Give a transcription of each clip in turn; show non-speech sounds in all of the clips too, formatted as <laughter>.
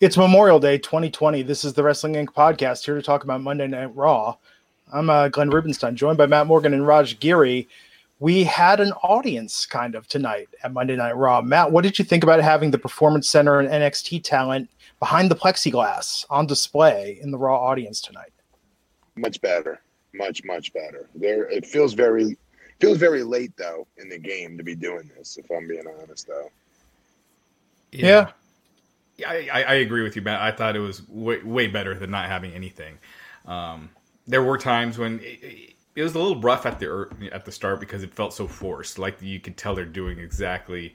It's Memorial Day 2020. This is the Wrestling Inc. podcast here to talk about Monday Night Raw. I'm uh, Glenn Rubenstein, joined by Matt Morgan and Raj Giri. We had an audience kind of tonight at Monday Night Raw. Matt, what did you think about having the Performance Center and NXT talent behind the plexiglass on display in the Raw audience tonight? Much better, much much better. There, it feels very feels very late though in the game to be doing this. If I'm being honest, though. yeah. yeah. I, I, agree with you, Matt. I thought it was way, way better than not having anything. Um, there were times when it, it, was a little rough at the at the start because it felt so forced. Like you could tell they're doing exactly.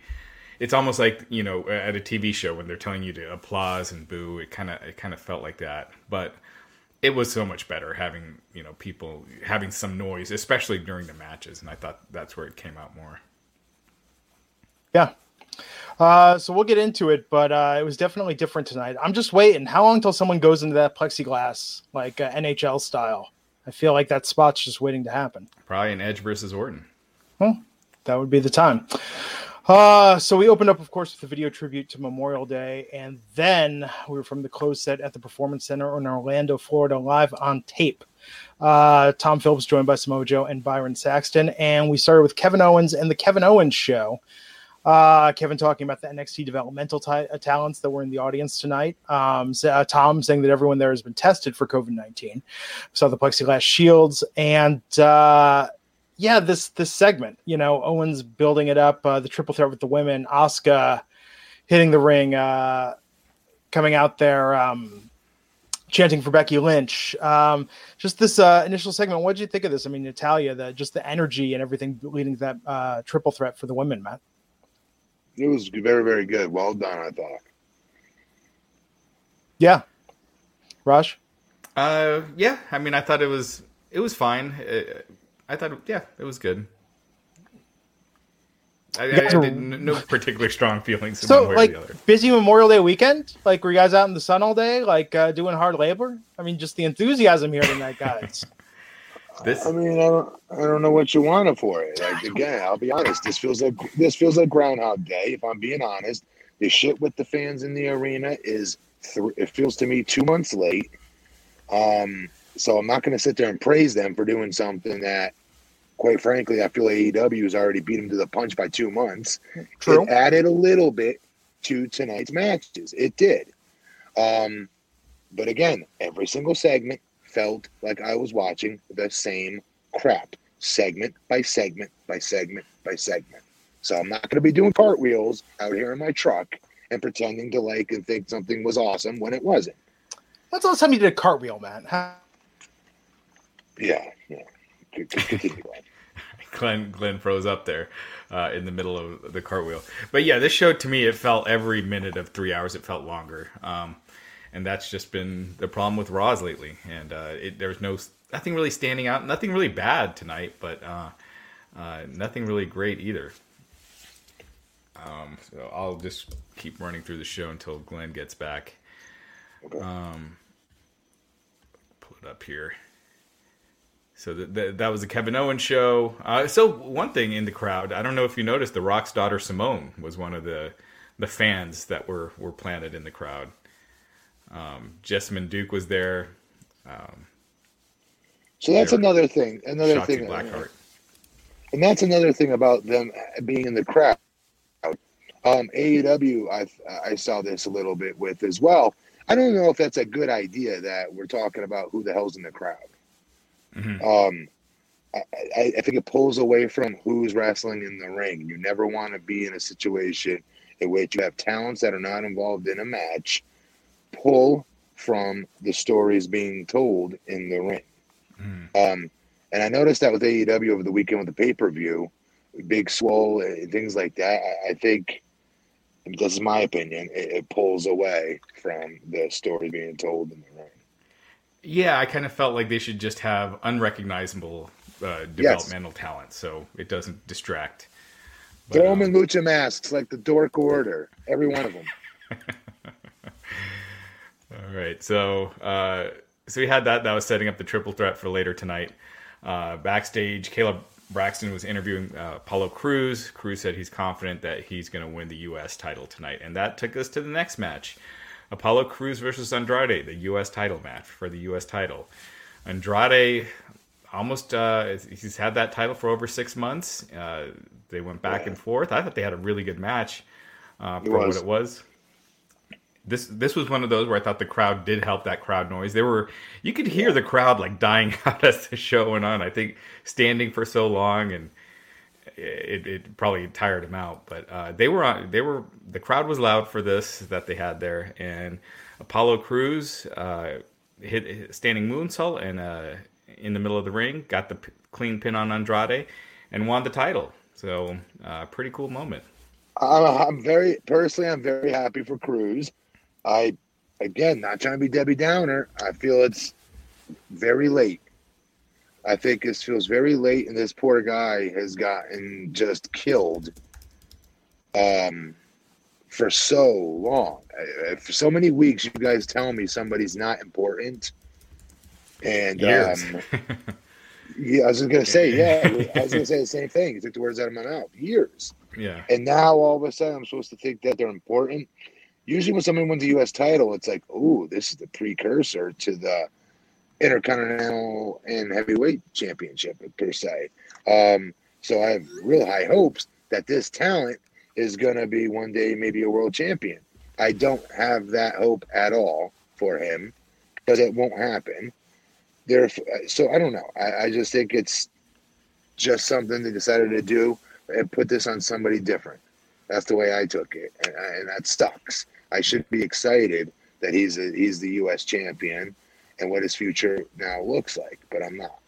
It's almost like you know at a TV show when they're telling you to applause and boo. It kind of it kind of felt like that, but it was so much better having you know people having some noise, especially during the matches, and I thought that's where it came out more. Yeah, uh, so we'll get into it, but uh, it was definitely different tonight. I'm just waiting. How long until someone goes into that plexiglass, like uh, NHL style? I feel like that spot's just waiting to happen. Probably an Edge versus Orton. Well, that would be the time. Uh, so we opened up, of course, with a video tribute to Memorial Day, and then we were from the closed set at the Performance Center in Orlando, Florida, live on tape. Uh, Tom Phillips joined by Samoa Joe and Byron Saxton, and we started with Kevin Owens and the Kevin Owens Show. Uh, Kevin talking about the NXT developmental t- uh, talents that were in the audience tonight. Um, so, uh, Tom saying that everyone there has been tested for COVID nineteen. Saw the plexiglass shields and uh, yeah, this this segment. You know, Owens building it up. Uh, the triple threat with the women. Asuka hitting the ring. Uh, coming out there. Um, chanting for Becky Lynch. Um, just this uh, initial segment. What did you think of this? I mean, Natalya, the just the energy and everything leading to that uh, triple threat for the women, Matt. It was very, very good. Well done, I thought. Yeah. Raj. Uh, yeah. I mean, I thought it was it was fine. It, uh, I thought, yeah, it was good. I, I did no particular strong feelings. So, like, busy Memorial Day weekend. Like, were you guys out in the sun all day, like uh, doing hard labor? I mean, just the enthusiasm here tonight, guys. <laughs> This, I mean, I don't, I don't know what you wanted for it. Like again, I'll be honest. This feels like this feels like Groundhog Day. If I'm being honest, the shit with the fans in the arena is th- it feels to me two months late. Um, so I'm not going to sit there and praise them for doing something that, quite frankly, I feel AEW has already beat them to the punch by two months. True. It added a little bit to tonight's matches. It did. Um, but again, every single segment felt like I was watching the same crap segment by segment by segment by segment. So I'm not going to be doing cartwheels out here in my truck and pretending to like and think something was awesome when it wasn't. When's the last time you did a cartwheel, man? Huh? Yeah, yeah. Continue, <laughs> Glenn Glenn froze up there uh, in the middle of the cartwheel. But yeah, this show to me it felt every minute of three hours it felt longer. Um, and that's just been the problem with Raws lately. And uh, it, there was no nothing really standing out, nothing really bad tonight, but uh, uh, nothing really great either. Um, so I'll just keep running through the show until Glenn gets back. Um, pull it up here. So the, the, that was the Kevin Owens show. Uh, so one thing in the crowd, I don't know if you noticed, the Rock's daughter Simone was one of the the fans that were were planted in the crowd. Um, Jessamyn Duke was there. Um, so that's another thing. Another Shotzi thing. Blackheart. And that's another thing about them being in the crowd. Um, AEW, I I saw this a little bit with as well. I don't know if that's a good idea that we're talking about who the hell's in the crowd. Mm-hmm. Um, I, I, think it pulls away from who's wrestling in the ring. You never want to be in a situation in which you have talents that are not involved in a match pull from the stories being told in the ring. Mm. Um, and I noticed that with AEW over the weekend with the pay per view, Big Swole and things like that. I, I think this is my opinion. It, it, pulls away from the story being told in the ring. Yeah, I kind of felt like they should just have unrecognizable uh, developmental yes. talent, so it doesn't distract. But, Throw them um, in lucha masks like the Dork Order, every one of them. <laughs> All right, so uh, so we had that. That was setting up the triple threat for later tonight. Uh, backstage, Kayla Braxton was interviewing uh, Apollo Crews. Crews said he's confident that he's going to win the U.S. title tonight, and that took us to the next match: Apollo Crews versus Andrade, the U.S. title match for the U.S. title. Andrade almost uh, he's had that title for over six months. Uh, they went back yeah. and forth. I thought they had a really good match uh, for what it was. This this was one of those where I thought the crowd did help that crowd noise. They were you could hear the crowd like dying <laughs> out as the show went on. I think standing for so long and it, it probably tired him out. But uh, they were on. They were the crowd was loud for this that they had there. And Apollo Crews uh, hit, hit standing moonsault and uh, in the middle of the ring, got the p- clean pin on Andrade, and won the title. So, uh, pretty cool moment. I'm very personally, I'm very happy for Crews. I, again, not trying to be Debbie Downer. I feel it's very late. I think this feels very late, and this poor guy has gotten just killed. Um, for so long, for so many weeks, you guys tell me somebody's not important and um, <laughs> yeah, I was just gonna say, yeah, I was gonna <laughs> say the same thing. You took the words out of my mouth. Years. Yeah. And now all of a sudden, I'm supposed to think that they're important. Usually, when somebody wins a U.S. title, it's like, oh, this is the precursor to the Intercontinental and Heavyweight Championship per se. Um, so I have real high hopes that this talent is going to be one day maybe a world champion. I don't have that hope at all for him because it won't happen there. So I don't know. I, I just think it's just something they decided to do and put this on somebody different. That's the way I took it, and, and that sucks. I should be excited that he's a, he's the U.S. champion and what his future now looks like, but I'm not.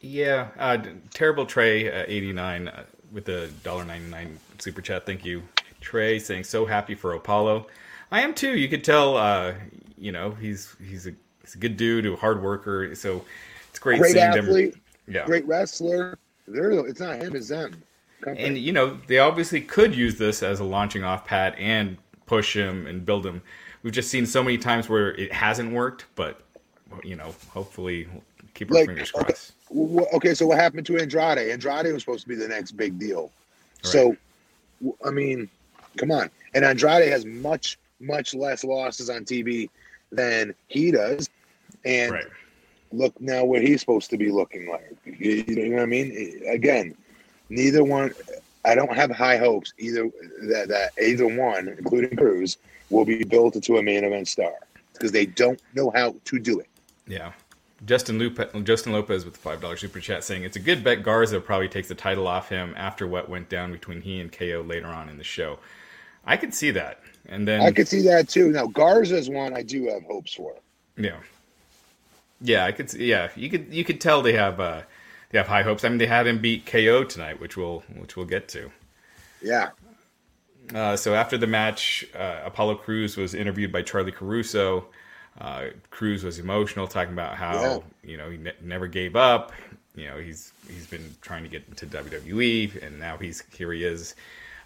Yeah, uh, terrible Trey uh, eighty nine uh, with the dollar ninety nine super chat. Thank you, Trey, saying so happy for Apollo. I am too. You could tell, uh, you know, he's he's a he's a good dude, a hard worker. So it's great, great seeing athlete, them. Yeah, great wrestler. They're, it's not him, it's them. Company. And you know they obviously could use this as a launching off pad and push him and build him. We've just seen so many times where it hasn't worked, but you know, hopefully, keep our like, fingers crossed. Okay, okay, so what happened to Andrade? Andrade was supposed to be the next big deal. Right. So, I mean, come on. And Andrade has much, much less losses on TV than he does. And right. look now what he's supposed to be looking like. You know what I mean? Again, neither one. I don't have high hopes either that, that either one, including Crews, will be built into a main event star because they don't know how to do it. Yeah. Justin Lupe, Justin Lopez with the five dollar super chat saying it's a good bet Garza probably takes the title off him after what went down between he and KO later on in the show. I could see that, and then I could see that too. Now Garza's one I do have hopes for. Yeah, yeah, I could. See, Yeah, you could. You could tell they have. Uh, they have high hopes. I mean, they had him beat KO tonight, which we'll which we'll get to. Yeah. Uh, so after the match, uh, Apollo Crews was interviewed by Charly Caruso. Uh, Crews was emotional, talking about how yeah. you know he ne- never gave up. You know he's he's been trying to get into WWE, and now he's here. He is,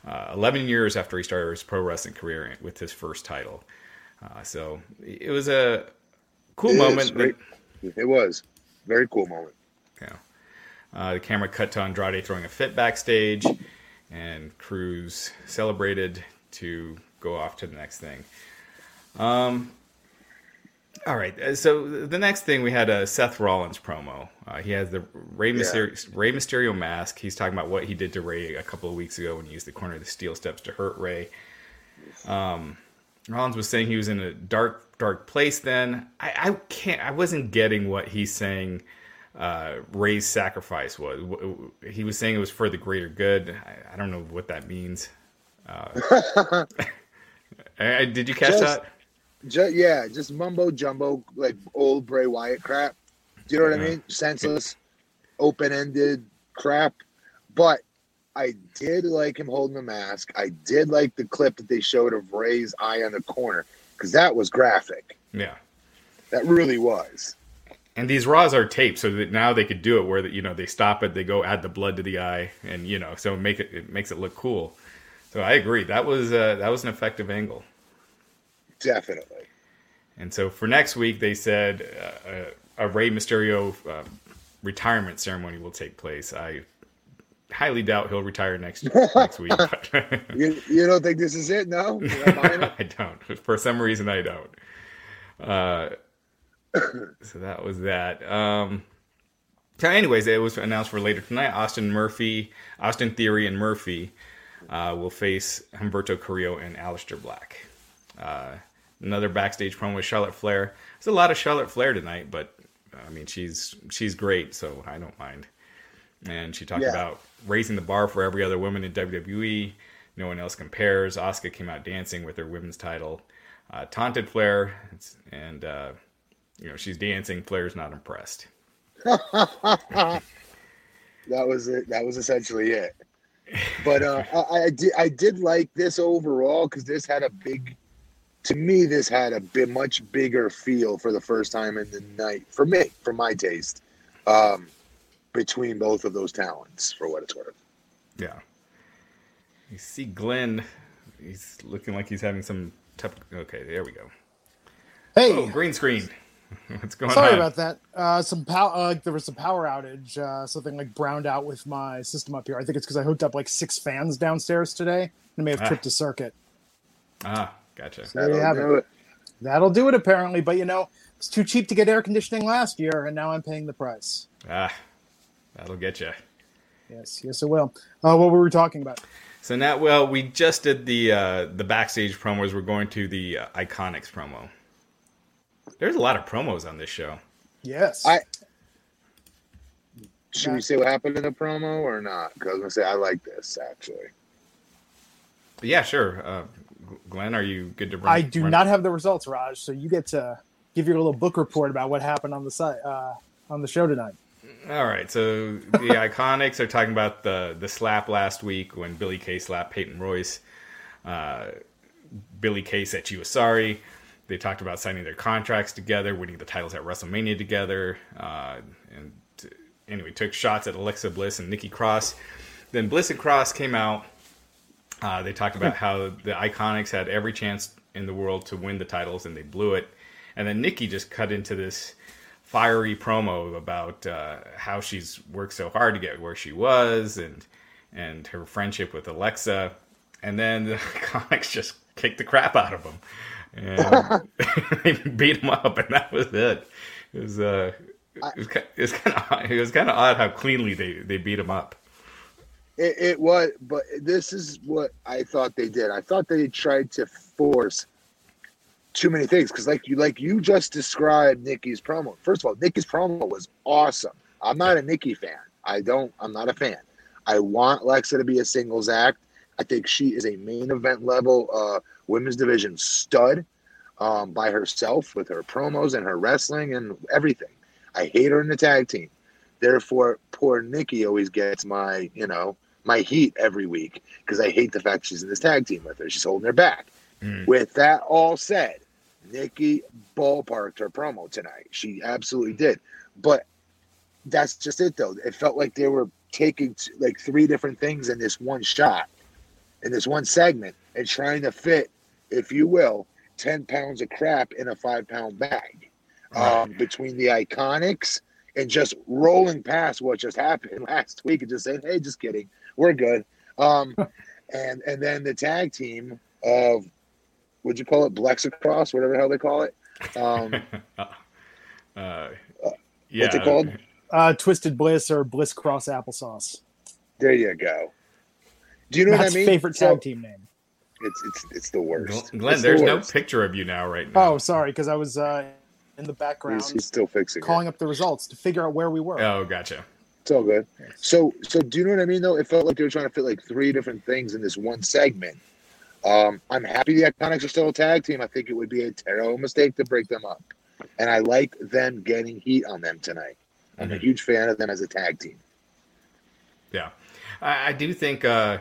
uh, 11 years after he started his pro wrestling career with his first title. Uh, so it was a cool it moment. That, it was very cool moment. Uh, the camera cut to Andrade throwing a fit backstage, and Crews celebrated to go off to the next thing. Um, All right. Uh, so the next thing we had a Seth Rollins promo. Uh, he has the Rey Mysterio, yeah. Rey Mysterio mask. He's talking about what he did to Rey a couple of weeks ago when he used the corner of the steel steps to hurt Rey. Um, Rollins was saying he was in a dark, dark place. Then I, I can't. I wasn't getting what he's saying. Uh, Rey's sacrifice was. He was saying it was for the greater good. I, I don't know what that means. Uh, <laughs> did you catch Just, that? Just, yeah, just mumbo jumbo, like old Bray Wyatt crap. Do you know what I mean? Senseless, open ended crap. But I did like him holding the mask. I did like the clip that they showed of Rey's eye on the corner because that was graphic. Yeah, that really was. And these raws are taped, so that now they could do it where you know they stop it, they go add the blood to the eye, and you know, so make it it makes it look cool. So I agree that was uh, that was an effective angle. Definitely. And so for next week, they said uh, a Rey Mysterio uh, retirement ceremony will take place. I highly doubt he'll retire next next week. <laughs> <laughs> you, you don't think this is it? No, <laughs> I don't. For some reason, I don't. Uh, so that was that. Um, so, anyways, it was announced for later tonight. Austin Murphy, Austin Theory, and Murphy uh, will face Humberto Carrillo and Aleister Black. Uh, another backstage promo with Charlotte Flair. There's a lot of Charlotte Flair tonight, but I mean she's she's great, so I don't mind. And she talked yeah. about raising the bar for every other woman in WWE. No one else compares. Asuka came out dancing with her women's title, uh, taunted Flair, and uh, you know she's dancing. Flair's not impressed. <laughs> that was it. That was essentially it. But uh, I, I, did I did like this overall because this had a big to me, this had a bit much bigger feel for the first time in the night for me, for my taste, um, between both of those talents, for what it's worth. Yeah. You see Glenn, he's looking like he's having some tough. Okay, there we go. Hey, oh, green screen. <laughs> What's going Sorry on? about that. Uh, some power, uh, like there was some power outage. Uh, something like browned out with my system up here. I think it's because I hooked up like six fans downstairs today and may have ah. tripped a circuit. Ah, Gotcha. So there you have it. it. That'll do it apparently. But you know, it's too cheap to get air conditioning last year, and now I'm paying the price. Ah, that'll get you. Yes, yes, it will. Uh, what were we talking about? So now, well, we just did the uh, the backstage promos. We're going to the uh, Iconics promo. There's a lot of promos on this show. Yes. I should we say what happened in the promo or not? Because I was gonna say I like this actually. Yeah, sure. Uh, Glenn, are you good to bring? I do run? not have the results, Raj. So you get to give your little book report about what happened on the site uh, on the show tonight. All right. So the <laughs> Iconics are talking about the the slap last week when Billie Kay slapped Peyton Royce. Uh, Billie Kay said she was sorry. They talked about signing their contracts together, winning the titles at WrestleMania together, uh, and anyway, took shots at Alexa Bliss and Nikki Cross. Then Bliss and Cross came out uh, they talked about how the Iconics had every chance in the world to win the titles and they blew it. And then Nikki just cut into this fiery promo about uh, how she's worked so hard to get where she was and and her friendship with Alexa. And then the <laughs> Iconics just kicked the crap out of them and <laughs> <laughs> they beat him up, and that was it. It was uh, it was, it was kind of it was kind of odd how cleanly they they beat him up. It, it, was, but this is what I thought they did. I thought they tried to force too many things because, like you, like you just described Nikki's promo. First of all, Nikki's promo was awesome. I'm not a Nikki fan. I don't. I'm not a fan. I want Lexa to be a singles act. I think she is a main event level uh, women's division stud um, by herself with her promos and her wrestling and everything. I hate her in the tag team. Therefore, poor Nikki always gets my, you know, my heat every week because I hate the fact she's in this tag team with her. She's holding her back. Mm. With that all said, Nikki ballparked her promo tonight. She absolutely did. But that's just it, though. It felt like they were taking like three different things in this one shot, in this one segment, and trying to fit, if you will, 10 pounds of crap in a five pound bag. Um, between the iconics and just rolling past what just happened <laughs> last week and just saying, hey, just kidding we're good. Um, <laughs> and and then the tag team of would you call it Blexacross, whatever the hell they call it? Um, <laughs> uh, yeah. What's it called? Uh, Twisted Bliss or Bliss Cross Applesauce. There you go. Do you know Matt's what I mean? favorite So, tag team name. It's it's it's the worst. Glenn, It's the there's no picture of you now, right now. Oh, sorry, because I was uh, in the background He's, he's still fixing calling it. up the results to figure out where we were. Oh, gotcha. It's all good. So so do you know what I mean though? It felt like they were trying to fit like three different things in this one segment. Um, I'm happy the Iconics are still a tag team. I think it would be a terrible mistake to break them up. And I like them getting heat on them tonight. I'm a Mhm. huge fan of them as a tag team. Yeah, I, I do think uh,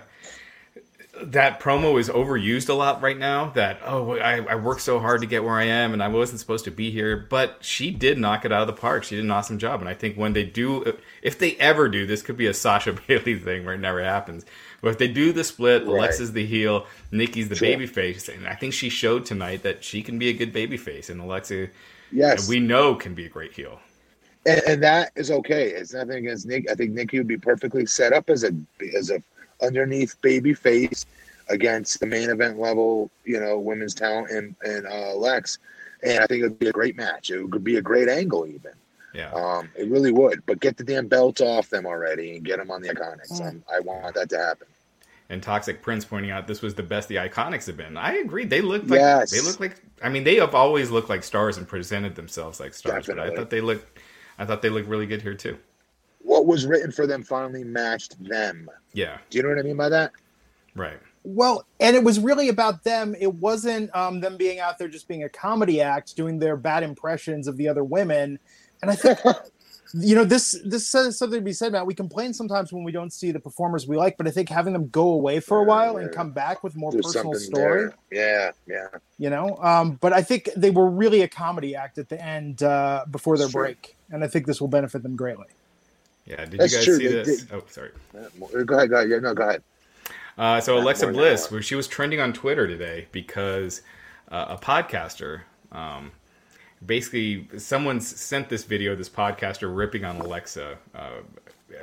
that promo is overused a lot right now. That oh, I, I worked so hard to get where I am, and I wasn't supposed to be here. But she did knock it out of the park. She did an awesome job, and I think when they do, if they ever do, this could be a Sasha <laughs> Bayley thing where it never happens. But if they do the split, Right. Alexa's the heel, Nikki's the Sure. baby face, and I think she showed tonight that she can be a good baby face, and Alexa, Yes. we know, can be a great heel. and, and that is okay. It's nothing against Nick. I think Nikki would be perfectly set up as a as a underneath baby face against the main event level, you know, women's talent and and uh, Lex. And I think it would be a great match. It would be a great angle even. Yeah. Um, it really would. But get the damn belt off them already and get them on the Iconics. I'm, I want that to happen. and Toxic Prince pointing out this was the best the Iconics have been. I agree. They look like Yes. they look like. I mean, they have always looked like stars and presented themselves like stars. But I thought they looked. I thought they looked really good here too. What was written for them finally matched them. Yeah. Do you know what I mean by that? Right. Well, and it was really about them. It wasn't um, them being out there just being a comedy act, doing their bad impressions of the other women. And I think, <laughs> you know, this this says something to be said about. We complain sometimes when we don't see the performers we like, but I think having them go away for a while and come back with more There's personal story, there. Yeah, yeah. you know. Um, but I think they were really a comedy act at the end uh, before their Sure. break, and I think this will benefit them greatly. Yeah. Did That's you guys true. see They this? did. Oh, sorry. Uh, Go ahead, go ahead. Yeah, no, go ahead. Uh, so Alexa Bliss, she was trending on Twitter today because uh, a podcaster, um, basically, someone sent this video, this podcaster ripping on Alexa. Uh,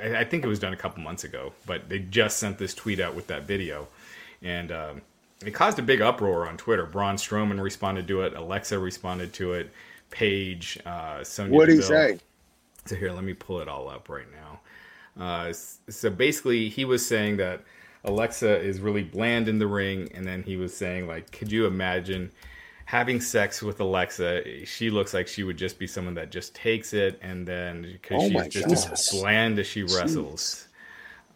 I, I think it was done a couple months ago, but they just sent this tweet out with that video, and um, it caused a big uproar on Twitter. Braun Strowman responded to it. Alexa responded to it. Paige, uh, Sonya What did he say? So here, let me pull it all up right now. Uh, so basically, he was saying that Alexa is really bland in the ring, and then he was saying like, could you imagine having sex with Alexa? She looks like she would just be someone that just takes it, and then because Oh she's just as bland as she wrestles.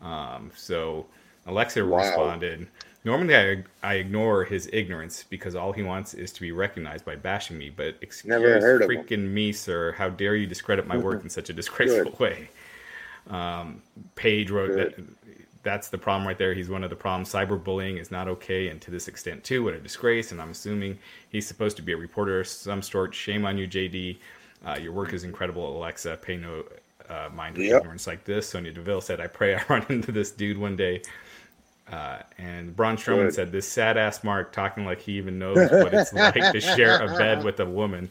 Um, so Alexa Wow. responded. Normally, I, I ignore his ignorance because all he wants is to be recognized by bashing me. But excuse Never heard of freaking me, sir. How dare you discredit my work <laughs> in such a disgraceful Good. way? Um, Paige wrote Good. that that's the problem right there. He's one of the problems. Cyberbullying is not okay, and to this extent too, what a disgrace. And I'm assuming he's supposed to be a reporter of some sort. Shame on you, JD. Uh, your work is incredible, Alexa. Pay no uh, mind to Yep. ignorance like this. Sonya Deville said, "I pray I <laughs> run into this dude one day." Uh, and Braun Strowman Good. said, "This sad ass Mark talking like he even knows what it's <laughs> like to share a bed with a woman.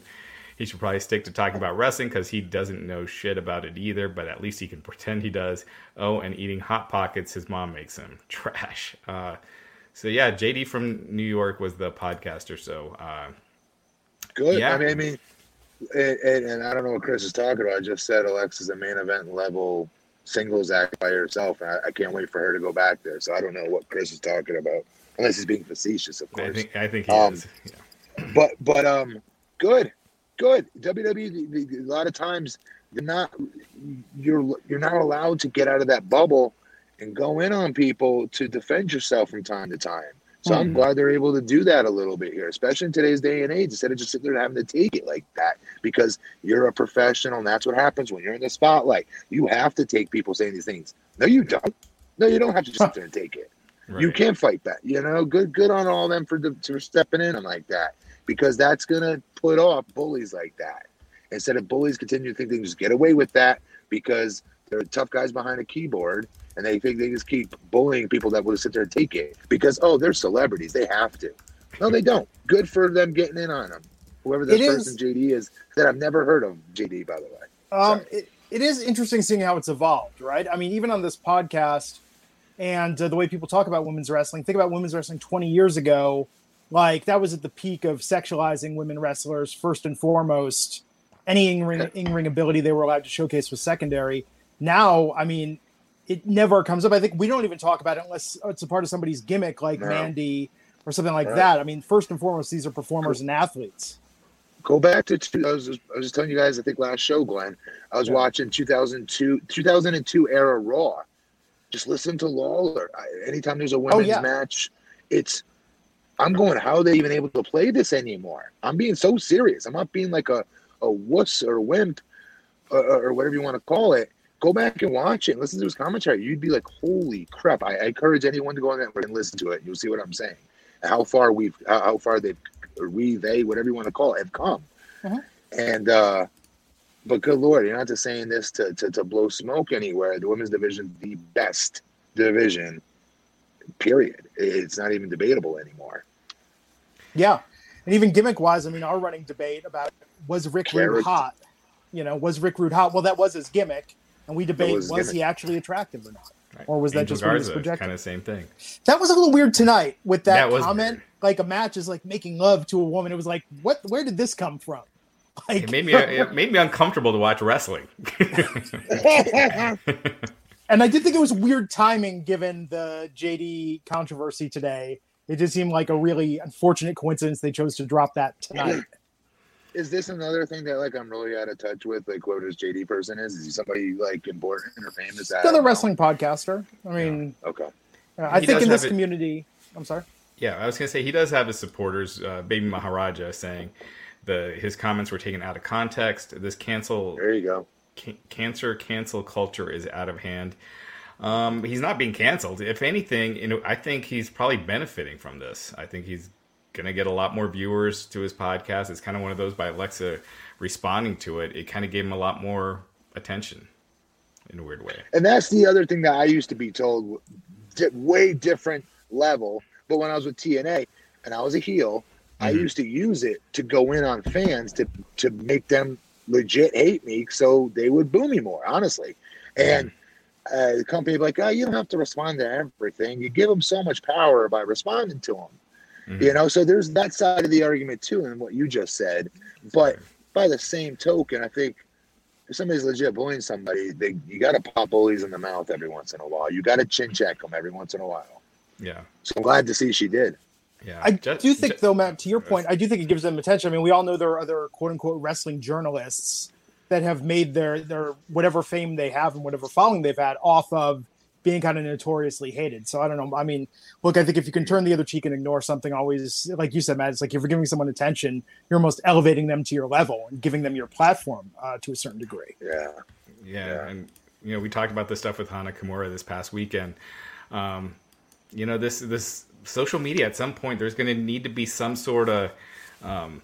He should probably stick to talking about wrestling because he doesn't know shit about it either. But at least he can pretend he does. Oh, and eating hot pockets his mom makes him <laughs> trash. Uh, so yeah, JD from New York was the podcaster. So uh, Good. Yeah. I mean, I mean, and, and, and I don't know what Chris is talking about. I just said Alexa's a main event level singles act by herself, and I, I can't wait for her to go back there. So I don't know what Chris is talking about, unless he's being facetious, of course. I think I think he Um, is. Yeah. But but um, good, good. WWE the- the- a lot of times you're not you're you're not allowed to get out of that bubble and go in on people to defend yourself from time to time. So I'm Mhm. glad they're able to do that a little bit here, especially in today's day and age, instead of just sitting there and having to take it like that. Because you're a professional, and that's what happens when you're in the spotlight. You have to take people saying these things. No, you don't. No, you don't have to just sit there and take it. You can't fight that. You know, good good on all them for the, for stepping in like that because that's gonna put off bullies like that. Instead of bullies continue to think they can just get away with that because they're tough guys behind a keyboard and they think they just keep bullying people that will sit there and take it because oh they're celebrities they have to. No, they don't. Good for them getting in on them. Whoever this It is- person JD is that I've never heard of JD by the way. Um, it, it is interesting seeing how it's evolved, right? I mean, even on this podcast and uh, the way people talk about women's wrestling, think about women's wrestling 20 years ago. like that was at the peak of sexualizing women wrestlers first and foremost. Any in ring in ring ability they were allowed to showcase was secondary. Now, I mean, it never comes up. I think we don't even talk about it unless it's a part of somebody's gimmick, like no. Mandy or something like right. that. I mean, first and foremost, these are performers and athletes. Go back to two, I was I was just telling you guys I think last show, Glenn. I was yeah. watching 2002 2002 era Raw. Just listen to Lawler. Anytime there's a oh, women's oh, yeah. match, it's I'm going. How are they even able to play this anymore? I'm being so serious. I'm not being like a a wuss or a wimp or, or whatever you want to call it. Go back and watch it. And listen to his commentary. You'd be like, "Holy crap!" I, I encourage anyone to go on that and listen to it. You'll see what I'm saying. How far we've, how, how far they've or we, they, whatever you want to call it, have come. Uh-huh. And uh, but good lord, you're not just saying this to, to to blow smoke anywhere. The women's division, the best division. Period. It's not even debatable anymore. Yeah, and even gimmick wise, I mean, our running debate about was Rick Rude hot? You know, was Rick Rude hot? Well, that was his gimmick, and we debate was, was he actually attractive or not, right. or was Angel that just Garza, projected? Kind of same thing. That was a little weird tonight with that, that comment. Weird like a match is like making love to a woman. It was like, what? Where did this come from? <laughs> Like, it made me it made me uncomfortable to watch wrestling. <laughs> and I did think it was weird timing given the JD controversy today. It did seem like a really unfortunate coincidence they chose to drop that tonight. Is this another thing that like I'm really out of touch with? Like, what this JD person is? Is he somebody like important or famous? Another wrestling podcaster. I mean, yeah. okay. Uh, I he think in this community. I'm sorry. Yeah, I was gonna say he does have his supporters. Uh, Baby Maharaja saying the his comments were taken out of context. This cancel. There you go. Ca- cancer cancel culture is out of hand. Um, he's not being canceled. If anything, you know, I think he's probably benefiting from this. I think he's gonna get a lot more viewers to his podcast. It's kind of one of those by Alexa responding to it. It kind of gave him a lot more attention in a weird way. And that's the other thing that I used to be told. Way different level but when I was with TNA and I was a heel, mm-hmm. I used to use it to go in on fans to to make them legit hate me, so they would boo me more. Honestly, and uh, the company like, oh, you don't have to respond to everything. You give them so much power by responding to them. Mm-hmm. You know, so there's that side of the argument too, and what you just said. But by the same token, I think if somebody's legit bullying somebody, they you got to pop bullies in the mouth every once in a while. You got to chin check them every once in a while. Yeah. So I'm glad to see she did. Yeah. I just, do think, just, though, Matt, to your point, I do think it gives them attention. I mean, we all know there are other quote unquote wrestling journalists that have made their their whatever fame they have and whatever following they've had off of being kind of notoriously hated. So I don't know. I mean, look, I think if you can turn the other cheek and ignore something, always like you said, Matt, it's like if you're giving someone attention, you're almost elevating them to your level and giving them your platform uh, to a certain degree. Yeah. yeah. yeah. And you know, we talked about this stuff with Hana Kimura this past weekend. Um, you know this this social media at some point there's going to need to be some sort of um,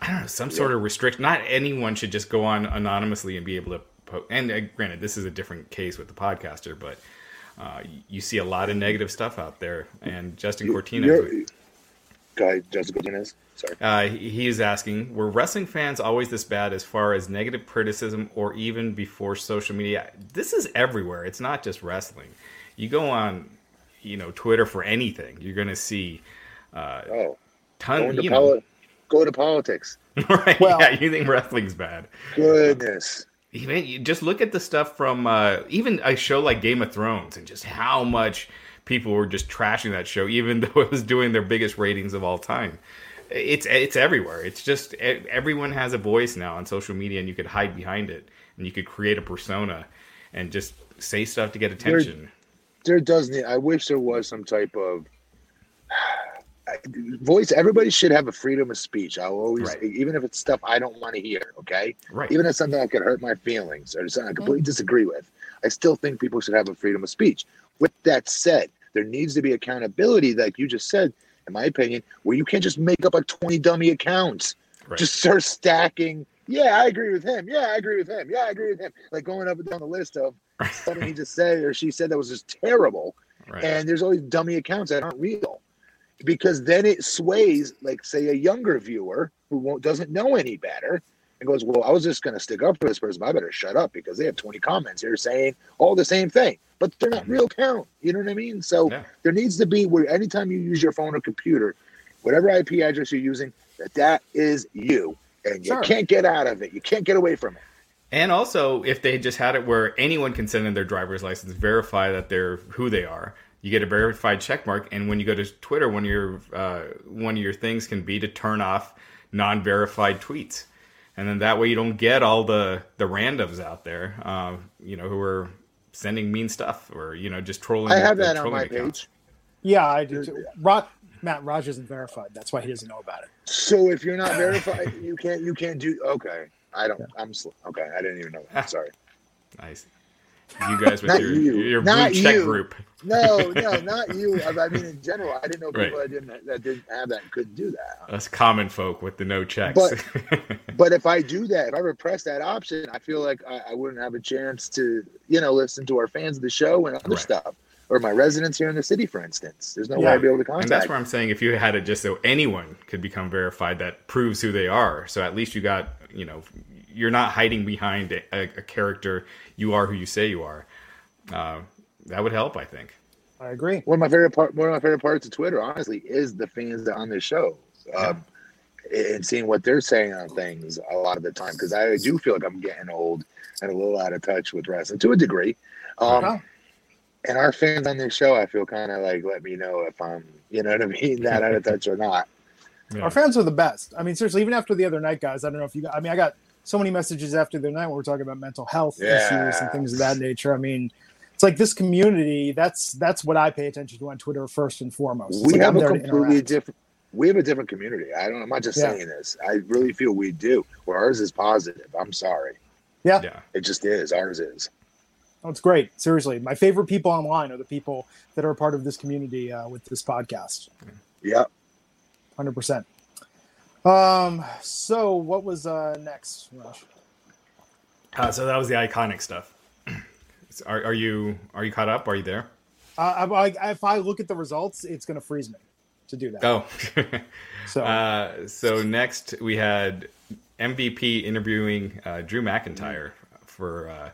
I don't know some yeah. sort of restriction. Not anyone should just go on anonymously and be able to. Po- and uh, granted, this is a different case with the podcaster, but uh, you see a lot of negative stuff out there. And Justin Cortina. Guy Justin Cortinez. Sorry. Uh, he is asking: Were wrestling fans always this bad as far as negative criticism, or even before social media? This is everywhere. It's not just wrestling. You go on you know Twitter for anything, you're going to see uh, oh, ton. You know, go to politics. <laughs> right? Well, yeah, you think wrestling's bad? Goodness. Even just look at the stuff from uh, even a show like Game of Thrones and just how much people were just trashing that show, even <laughs> though it was doing their biggest ratings of all time. It's it's everywhere. It's just everyone has a voice now on social media, and you could hide behind it, and you could create a persona, and just say stuff to get attention there does need. I wish there was some type of voice. Everybody should have a freedom of speech. I'll always, right. even if it's stuff I don't want to hear. Okay, right. Even if it's something that could hurt my feelings or something I completely mm-hmm. disagree with, I still think people should have a freedom of speech. With that said, there needs to be accountability, like you just said, in my opinion, where you can't just make up like twenty dummy accounts. Right. Just start stacking. Yeah, I agree with him. Yeah, I agree with him. Yeah, I agree with him. Like going up and down the list of <laughs> something he just said or she said that was just terrible. Right. And there's always dummy accounts that aren't real because then it sways, like say a younger viewer who doesn't know any better and goes, "Well, I was just going to stick up for this person. But I better shut up because they have 20 comments here saying all the same thing, but they're not mm-hmm. real count." You know what I mean? So yeah. there needs to be where anytime you use your phone or computer, whatever IP address you're using, that that is you, and you Sure. can't get out of it. You can't get away from it. And also, if they just had it where anyone can send in their driver's license, verify that they're who they are, you get a verified check mark. And when you go to Twitter, one of your uh, one of your things can be to turn off non-verified tweets, and then that way you don't get all the the randoms out there, uh, you know, who are sending mean stuff or you know just trolling. I have that on my accounts. page. Yeah, I do. Too. Rod, Matt Raj isn't verified. That's why he doesn't know about it. So if you're not verified, you can't. You can't do. Okay, I don't. I'm okay. I didn't even know that. <laughs> Sorry. Nice. You guys with your you. your blue check you. group. No, no, <laughs> not you. I mean, in general, I didn't know people Right. that didn't that didn't have that couldn't do that. Us common folk with the no checks. But- <laughs> But if I do that, if I repress that option, I feel like I, I wouldn't have a chance to, you know, listen to our fans of the show and other Right. stuff, or my residents here in the city, for instance. There's no way I'd be able to contact. And that's where I'm saying if you had it just so anyone could become verified, that proves who they are. So at least you got, you know, you're not hiding behind a, a, a character. You are who you say you are. Uh, that would help, I think. I agree. one of my favorite part, one of my favorite parts of Twitter, honestly, is the fans that on this show, um, and seeing what they're saying on things a lot of the time. Because I do feel like I'm getting old and a little out of touch with wrestling to a degree. Um, Okay. And our fans on this show, I feel kind of like let me know if I'm, you know what I mean, that out of touch or not. <laughs> Yeah. Our fans are the best. I mean, seriously, even after the other night, guys. I don't know if you. Got, I mean, I got so many messages after the night when we're talking about mental health issues and things of that nature. I mean, it's like this community. That's that's what I pay attention to on Twitter first and foremost. It's we like have I'm a completely different. We have a different community. I don't. I'm not just Yeah. saying this. I really feel we do. Where ours is positive. I'm sorry. Yeah. It just is. Ours is. Oh, it's great. Seriously, my favorite people online are the people that are a part of this community uh, with this podcast. Yep. Hundred percent. Um. So, what was uh next? Uh, so that was the iconic stuff. <clears throat> Are, are you are you caught up? Are you there? Uh, I, I, if I look at the results, it's going to freeze me to do that. Oh. <laughs> So, Uh, so next we had MVP interviewing uh, Drew McIntyre for uh,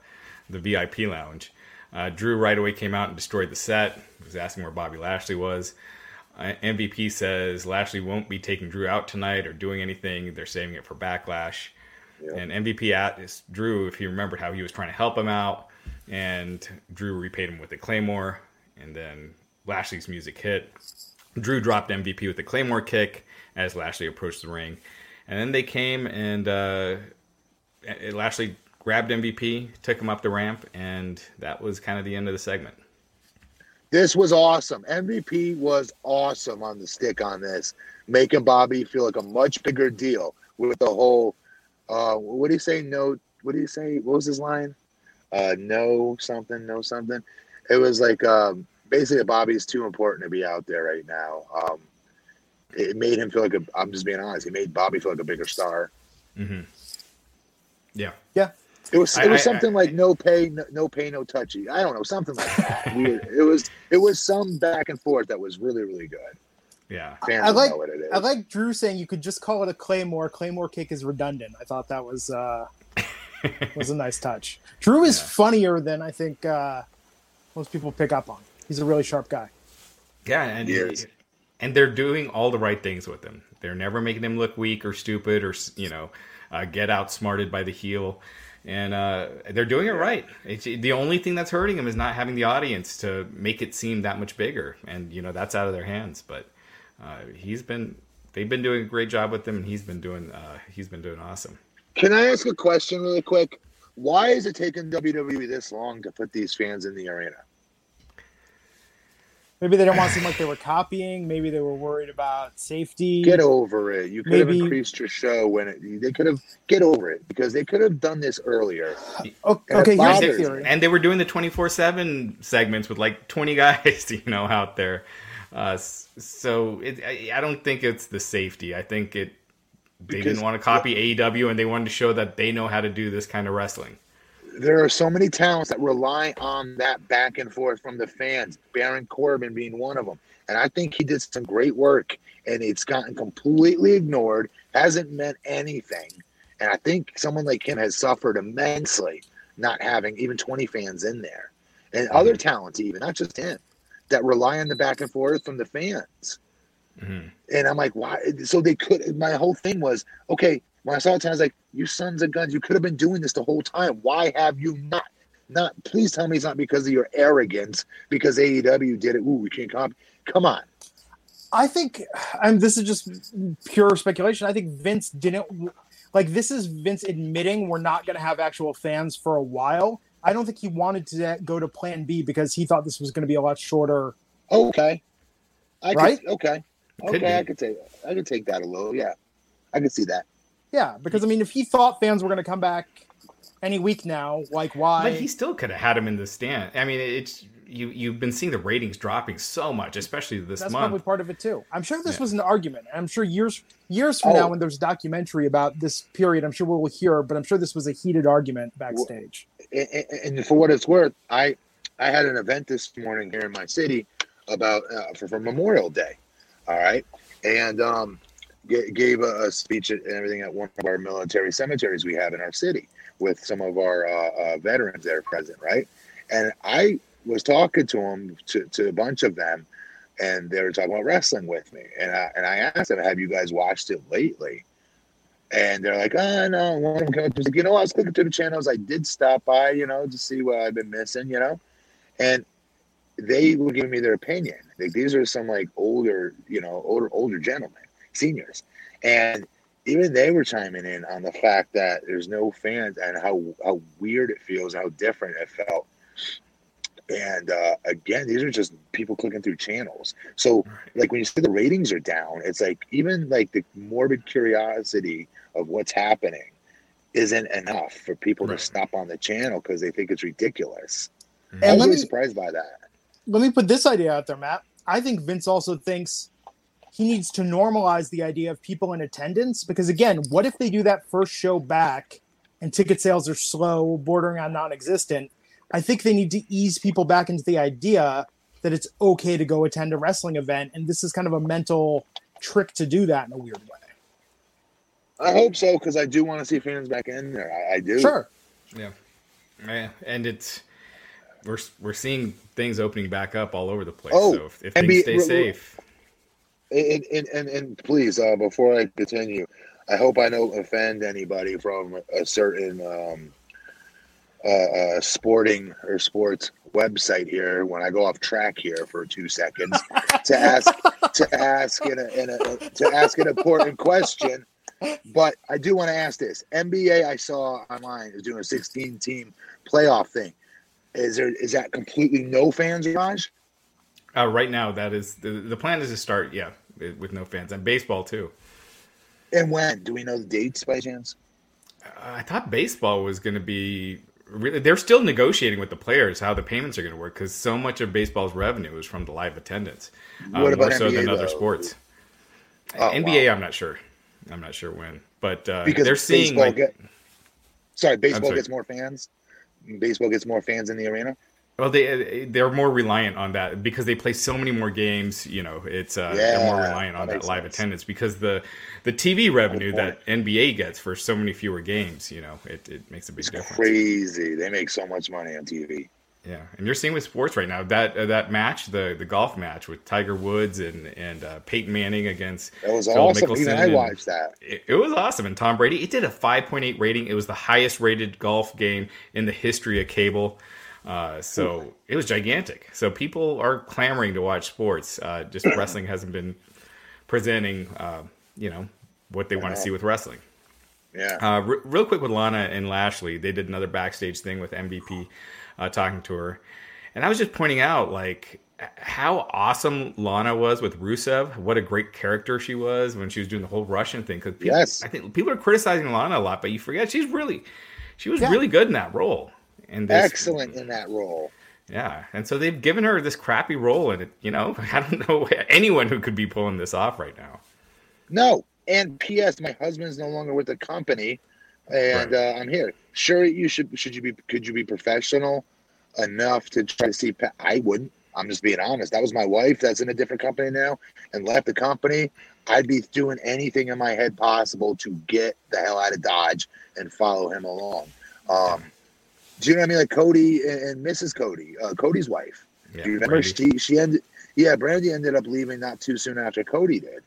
the VIP lounge. Uh, Drew right away came out and destroyed the set. He Was asking where Bobby Lashley was. MVP says Lashley won't be taking Drew out tonight or doing anything. They're saving it for Backlash. Yeah. And MVP asked Drew if he remembered how he was trying to help him out, and Drew repaid him with a claymore. And then Lashley's music hit. Drew dropped MVP with a claymore kick as Lashley approached the ring, and then they came and uh, Lashley grabbed MVP, took him up the ramp, and that was kind of the end of the segment. This was awesome. MVP was awesome on the stick on this, making Bobby feel like a much bigger deal with the whole. Uh, what do you say? No. What do you say? What was his line? Uh, no something. No something. It was like um, basically Bobby's too important to be out there right now. Um, it made him feel like a. I'm just being honest. He made Bobby feel like a bigger star. hmm Yeah. Yeah, It was it was I- something like no pay, no, no pay, no touchy. I don't know, something like that. <laughs> Weird. It was it was some back and forth that was really really good. yeah. Fans I like- know what it is. I like Drew saying you could just call it a claymore. Claymore kick is redundant. I thought that was uh, <laughs> was a nice touch. Drew is Yeah. funnier than I think uh, most people pick up on. He's a really sharp guy. Yeah, and Yes. and they're doing all the right things with him. They're never making him look weak or stupid or you know uh, get outsmarted by the heel, and uh, they're doing it right. It's, the only thing that's hurting them is not having the audience to make it seem that much bigger, and you know that's out of their hands. But uh, he's been they've been doing a great job with him, and he's been doing uh, he's been doing awesome. Can I ask a question really quick? Why is it taking WWE this long to put these fans in the arena? Maybe they don't want to seem like they were copying. Maybe they were worried about safety. Get over it. You could have increased your show when it, they could have get over it because they could have done this earlier. And okay, it here's the theory. And they were doing the twenty four seven segments with like twenty guys, <laughs> you know, out there. Uh, so it, I, I don't think it's the safety. I think it they Because- didn't want to copy AEW and they wanted to show that they know how to do this kind of wrestling. There are so many talents that rely on that back and forth from the fans. Baron Corbin being one of them, and I think he did some great work, and it's gotten completely ignored. Hasn't meant anything, and I think someone like him has suffered immensely not having even twenty fans in there, and other talents even not just him that rely on the back and forth from the fans. Mm-hmm. And I'm like, why? So they could. My whole thing was, okay. When I saw it, I was like, you sons of guns, you could have been doing this the whole time. Why have you not? Not please tell me it's not because of your arrogance, because AEW did it. Ooh, we can't copy. Come on. I think, and this is just pure speculation. I think Vince didn't like this is Vince admitting we're not going to have actual fans for a while. I don't think he wanted to go to Plan B because he thought this was going to be a lot shorter. Okay, I right? Could, okay, okay, I could take I could take that a little. Yeah, I could see that. Yeah, because I mean, if he thought fans were going to come back any week now, like why? But he still could have had him in the stand. I mean, it's you you've been seeing the ratings dropping so much, especially this That's month. probably part of it too. I'm sure this yeah. was an argument. I'm sure years years from oh. now, when there's a documentary about this period, I'm sure we'll hear. But I'm sure this was a heated argument backstage. Well, and, and, for what it's worth, I I had an event this morning here in my city about uh, for, for Memorial Day. All right, and um, g- gave a, a, speech and everything at one of our military cemeteries we have in our city with some of our uh, uh, veterans that are present. Right, and I was talking to them to, to a bunch of them, and they were talking about wrestling with me. And I and I asked them, "Have you guys watched it lately?" And they're like, "Oh no." One of them came up was like, "You know, I was clicking through the channels. I did stop by, you know, to see what I've been missing, you know." And they were giving me their opinion. Like these are some like older, you know, older older gentlemen, seniors, and even they were chiming in on the fact that there's no fans and how how weird it feels, how different it felt and uh, again, these are just people clicking through channels. So, like when you see the ratings are down, it's like even like the morbid curiosity of what's happening isn't enough for people right. to stop on the channel because they think it's ridiculous. And I was really me, surprised by that. Let me put this idea out there, Matt. I think Vince also thinks he needs to normalize the idea of people in attendance because, again, what if they do that first show back and ticket sales are slow, bordering on non existent? I think they need to ease people back into the idea that it's okay to go attend a wrestling event, and this is kind of a mental trick to do that in a weird way. I hope so because I do want to see fans back in there. I, I do. Sure. Yeah. Yeah, and it's we're we're seeing things opening back up all over the place. Oh, so if, if things be, stay safe. And, and, and, and please, uh, before I continue, I hope I don't offend anybody from a certain um, uh, sporting or sports website here when I go off track here for two seconds <laughs> to ask to ask in a, in a, to ask an important question. But I do want to ask this: NBA, I saw online is doing a 16 team playoff thing. Is there is that completely no fans, Raj? Uh, right now, that is the, the plan is to start, yeah, with no fans and baseball too. And when do we know the dates by chance? I thought baseball was going to be really, they're still negotiating with the players how the payments are going to work because so much of baseball's revenue is from the live attendance, um, more NBA, so than though? other sports. Oh, NBA, wow. I'm not sure. I'm not sure when, but uh, because they're seeing like. Get, sorry, baseball sorry. gets more fans. Baseball gets more fans in the arena. Well, they they're more reliant on that because they play so many more games. You know, it's uh, yeah, they're more reliant on that, that live sense. attendance because the the TV revenue that NBA gets for so many fewer games. You know, it, it makes a big it's difference. Crazy, they make so much money on TV. Yeah, and you're seeing with sports right now that uh, that match, the the golf match with Tiger Woods and and uh, Peyton Manning against it was Phil awesome. Mickelson Even I watched that. It, it, was awesome, and Tom Brady. It did a 5.8 rating. It was the highest rated golf game in the history of cable. Uh, so it was gigantic. So people are clamoring to watch sports. Uh, just <clears throat> wrestling hasn't been presenting, uh, you know, what they want to see with wrestling. Yeah. Uh, r- real quick with Lana and Lashley, they did another backstage thing with MVP uh, talking to her, and I was just pointing out like how awesome Lana was with Rusev. What a great character she was when she was doing the whole Russian thing. Because yes, I think people are criticizing Lana a lot, but you forget she's really, she was yeah. really good in that role and this, excellent in that role. Yeah, and so they've given her this crappy role, and it, you know, <laughs> I don't know anyone who could be pulling this off right now. No, and P.S. My husband's no longer with the company, and right. uh, I'm here. Sure, you should. Should you be? Could you be professional enough to try to see? I wouldn't. I'm just being honest. That was my wife. That's in a different company now, and left the company. I'd be doing anything in my head possible to get the hell out of Dodge and follow him along. Um, do you know what I mean? Like Cody and, Mrs. Cody, uh, Cody's wife. Yeah, do you remember she she ended Yeah, Brandi ended up leaving not too soon after Cody did.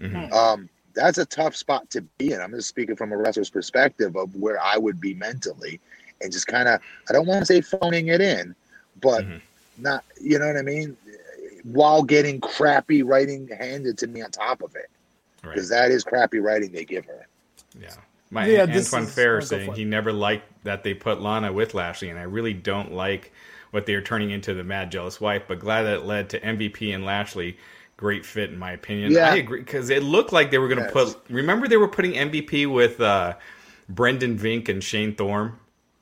Mm-hmm. Um, that's a tough spot to be in. I'm just speaking from a wrestler's perspective of where I would be mentally, and just kind of I don't want to say phoning it in, but mm-hmm. not you know what I mean. While getting crappy writing handed to me on top of it, because right. that is crappy writing they give her. Yeah. My yeah, Antoine Fair saying he never liked that they put Lana with Lashley, and I really don't like what they are turning into the mad jealous wife. But glad that it led to MVP and Lashley. Great fit, in my opinion. Yeah. I agree because it looked like they were going to yes. put. Remember, they were putting MVP with uh, Brendan Vink and Shane Thorne.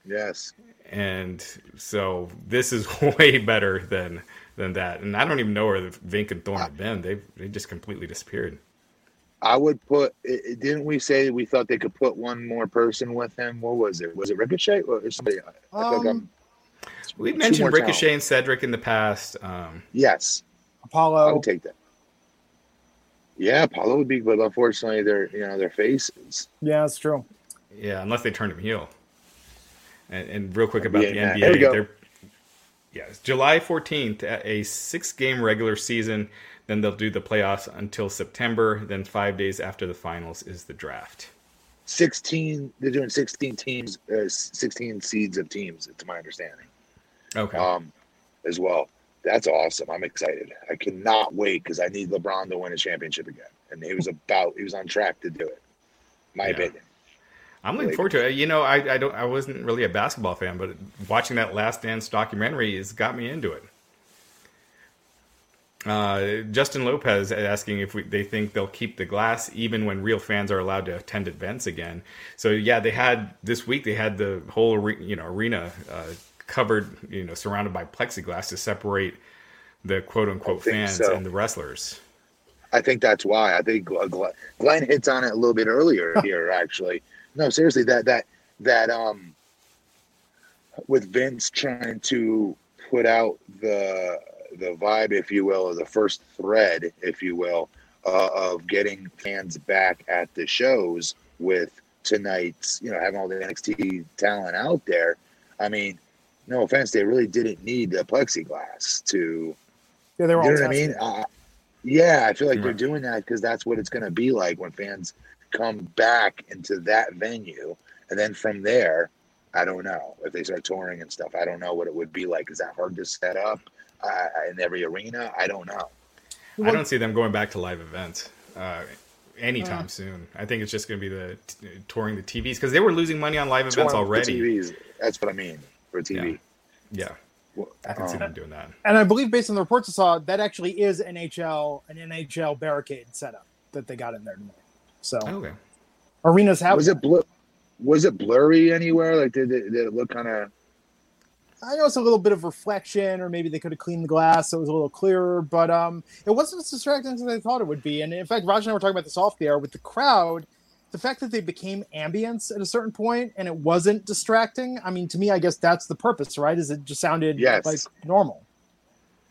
Yes. And so this is <laughs> way better than than that. And I don't even know where the Vink and Thorne have been. They they just completely disappeared. I would put. Didn't we say we thought they could put one more person with him? What was it? Was it Ricochet or somebody? Um, We've mentioned Ricochet and Cedric in the past. Um, yes, Apollo. I would take that. Yeah, Apollo would be, but unfortunately, they're you know their faces. Yeah, that's true. Yeah, unless they turned him heel. And, and real quick about yeah, the NBA, they're yeah, July fourteenth, a six-game regular season then they'll do the playoffs until September. Then five days after the finals is the draft. 16 they're doing 16 teams uh, 16 seeds of teams to my understanding. Okay. Um as well. That's awesome. I'm excited. I cannot wait because i need lebron to win a championship again. And he was about he was on track to do it. My yeah. opinion. I'm looking forward to it. You know I, I don't i wasn't really a basketball fan but watching that last dance documentary has got me into it uh, Justin Lopez asking if we, they think they'll keep the glass even when real fans are allowed to attend events again. So yeah, they had this week. They had the whole you know arena uh, covered, you know, surrounded by plexiglass to separate the quote unquote fans so. and the wrestlers. I think that's why. I think Glenn hits on it a little bit earlier <laughs> here. Actually, no, seriously, that that that um, with Vince trying to put out the the vibe, if you will, or the first thread, if you will, uh, of getting fans back at the shows with tonight's, you know, having all the NXT talent out there. I mean, no offense, they really didn't need the plexiglass to. Yeah, they were. You know what I mean? Uh, yeah, I feel like they're doing that because that's what it's going to be like when fans come back into that venue, and then from there, I don't know if they start touring and stuff. I don't know what it would be like. Is that hard to set up? Uh, in every arena. I don't know. I don't see them going back to live events uh, anytime uh, soon. I think it's just going to be the t- touring the TVs because they were losing money on live events already. TVs. That's what I mean for TV. Yeah. yeah. Well, I can um, see them doing that. And I believe, based on the reports I saw, that actually is NHL an NHL barricade setup that they got in there tonight. So okay. arenas have. Was it bl- Was it blurry anywhere? Like did it, did it look kind of? I know it's a little bit of reflection, or maybe they could have cleaned the glass so it was a little clearer, but um, it wasn't as distracting as I thought it would be. And in fact, Raj and I were talking about this off the air with the crowd. The fact that they became ambience at a certain point and it wasn't distracting. I mean, to me, I guess that's the purpose, right? Is it just sounded yes. like normal?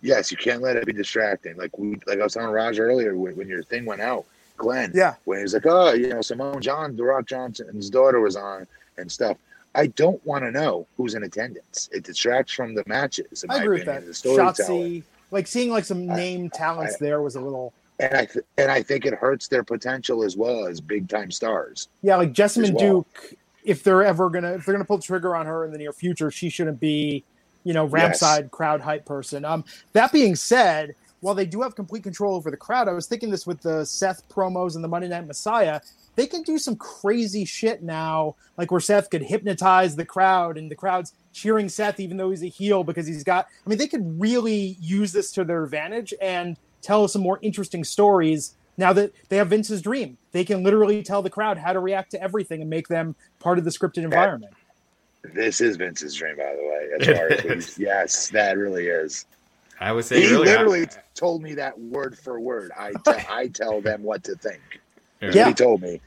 Yes, you can't let it be distracting. Like we, like I was telling Raj earlier when, when your thing went out, Glenn. Yeah. When he was like, oh, you know, Simone John, The Rock Johnson's daughter was on and stuff. I don't want to know who's in attendance. It distracts from the matches. I agree opinion, with that. Shotzi, like seeing like some name I, talents I, there was a little. And I th- and I think it hurts their potential as well as big time stars. Yeah, like Jessamyn well. Duke. If they're ever gonna if they're gonna pull the trigger on her in the near future, she shouldn't be, you know, rampside yes. crowd hype person. Um, that being said, while they do have complete control over the crowd, I was thinking this with the Seth promos and the Monday Night Messiah they can do some crazy shit now, like where Seth could hypnotize the crowd and the crowd's cheering Seth even though he's a heel because he's got. I mean, they could really use this to their advantage and tell some more interesting stories now that they have Vince's dream. They can literally tell the crowd how to react to everything and make them part of the scripted environment. this is Vince's dream, by the way. As far as yes, that really is. I would say he really, literally I, told me that word for word. I, te- <laughs> I tell them what to think. Yeah. He told me.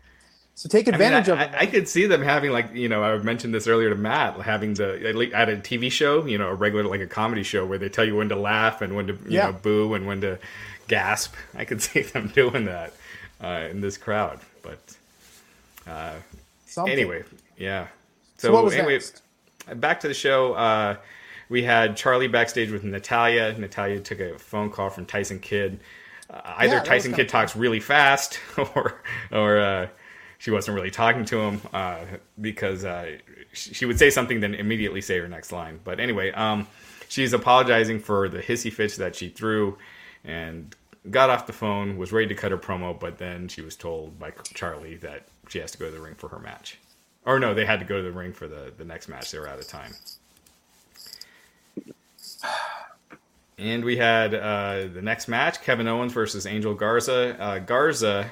So take advantage I mean, I, of it. I, I, could see them having like you know I mentioned this earlier to Matt having the at a TV show you know a regular like a comedy show where they tell you when to laugh and when to you yeah. know boo and when to gasp. I could <laughs> see them doing that uh, in this crowd, but uh, anyway, yeah. So, so anyway, next? back to the show. Uh, we had Charly backstage with Natalya. Natalya took a phone call from Tyson Kidd. Uh, either Yeah, Tyson Kidd talks really fast, <laughs> or or uh, she wasn't really talking to him uh, because uh, she she would say something then immediately say her next line. But anyway, um, she's apologizing for the hissy fits that she threw, and got off the phone. Was ready to cut her promo, but then she was told by Charly that she has to go to the ring for her match. Or no, they had to go to the ring for the, the next match. They were out of time. And we had uh, the next match: Kevin Owens versus Angel Garza. Uh, Garza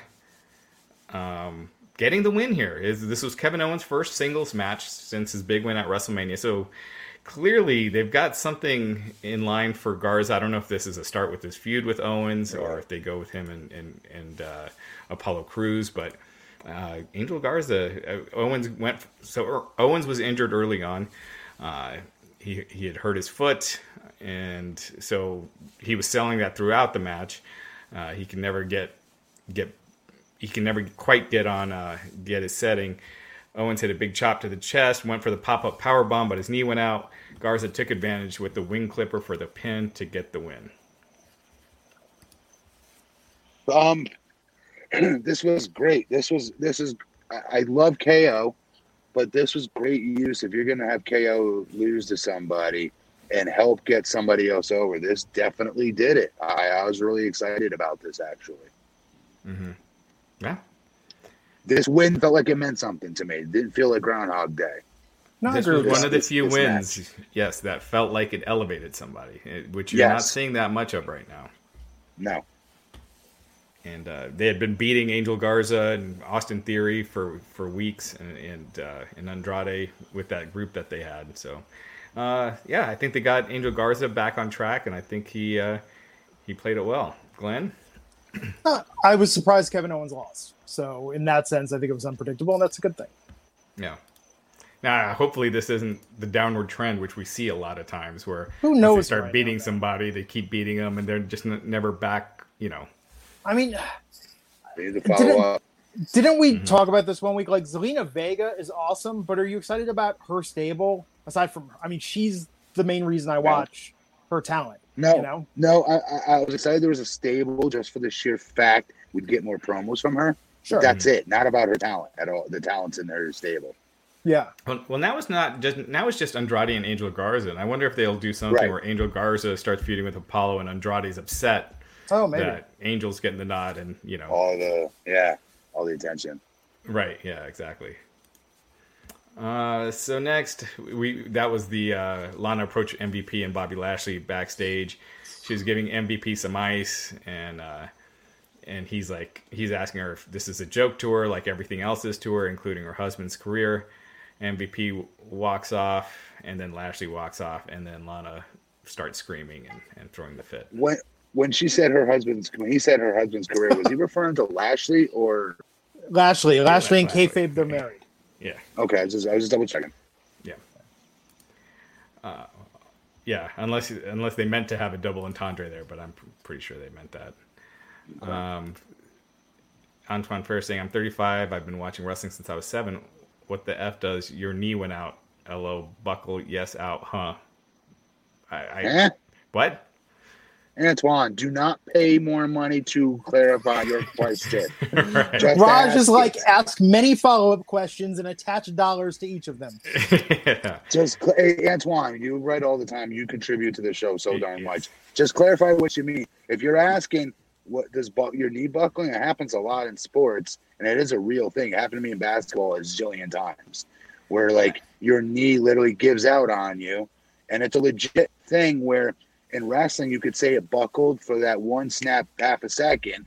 um, getting the win here. this was Kevin Owens' first singles match since his big win at WrestleMania. So clearly, they've got something in line for Garza. I don't know if this is a start with this feud with Owens or if they go with him and and, and uh, Apollo Crews, but. Uh, Angel Garza, uh, Owens went. So Owens was injured early on. Uh, he he had hurt his foot, and so he was selling that throughout the match. Uh, he can never get get he can never quite get on uh, get his setting. Owens hit a big chop to the chest, went for the pop up power bomb, but his knee went out. Garza took advantage with the wing clipper for the pin to get the win. Um, <clears throat> this was great. This was this is I, I love KO, but this was great use if you're gonna have KO lose to somebody and help get somebody else over. This definitely did it. I, I was really excited about this actually. Mm-hmm. Yeah, This win felt like it meant something to me. It didn't feel like Groundhog Day. No, this was one of the few this wins, match. yes, that felt like it elevated somebody, eh, which you're not seeing that much of right now. No. and uh, they had been beating Angel Garza and Austin Theory for for weeks, and and, uh, and Andrade with that group that they had. So, uh, yeah, I think they got Angel Garza back on track, and I think he uh, he played it well. Glenn, <clears throat> Uh, I was surprised Kevin Owens lost. So in that sense, I think it was unpredictable, and that's a good thing. yeah. Now, hopefully, this isn't the downward trend, which we see a lot of times, where Who knows they start right beating now, somebody, they keep beating them, and they're just n- never back. You know, I mean, They need to follow Didn't- didn't we Mm-hmm. talk about this one week? Like Zelina Vega is awesome, but are you excited about her stable? Aside from, I mean, she's the main reason I watch her talent. No, You know? no, I, I, I was excited there was a stable just for the sheer fact we'd get more promos from her. Sure. That's it. Not about her talent at all. The talent's in her stable. yeah. Well, well, now it's not just now it's just Andrade and Angel Garza, and I wonder if they'll do something Right. where Angel Garza starts feuding with Apollo, and Andrade's upset Oh, maybe. that Angel's getting the nod, and you know, All the yeah, all the attention. right? Yeah, exactly. Uh, so next, we that was the uh, Lana approach MVP and Bobby Lashley backstage. She was giving MVP some ice, and uh, and he's like he's asking her if this is a joke to her, like everything else is to her, including her husband's career. MVP walks off, and then Lashley walks off, and then Lana starts screaming and, and throwing the fit. When when she said her husband's when he said her husband's career, was he referring to Lashley or Lashley, Lashley and Lashley. kayfabe, they're married. Yeah, okay? I was just I was just double checking. yeah, uh, yeah. Unless unless they meant to have a double entendre there, but I'm pr- pretty sure they meant that. Um, Antoine Fair saying, "I'm 35. I've been watching wrestling since I was seven. What the f does your knee went out? Lo buckle. Yes, out. Huh? I, I Eh? what? Antoine, do not pay more money to clarify your question. <laughs> right. Just Raj ask is it. like, ask many follow up questions and attach dollars to each of them. <laughs> yeah. Just hey, Antoine, you write all the time. You contribute to the show so darn Yes. much. Just clarify what you mean. If you're asking what does bu- your knee buckling, it happens a lot in sports, and it is a real thing. It happened to me in basketball a zillion times, where like your knee literally gives out on you, and it's a legit thing. Where in wrestling, you could say it buckled for that one snap, half a second.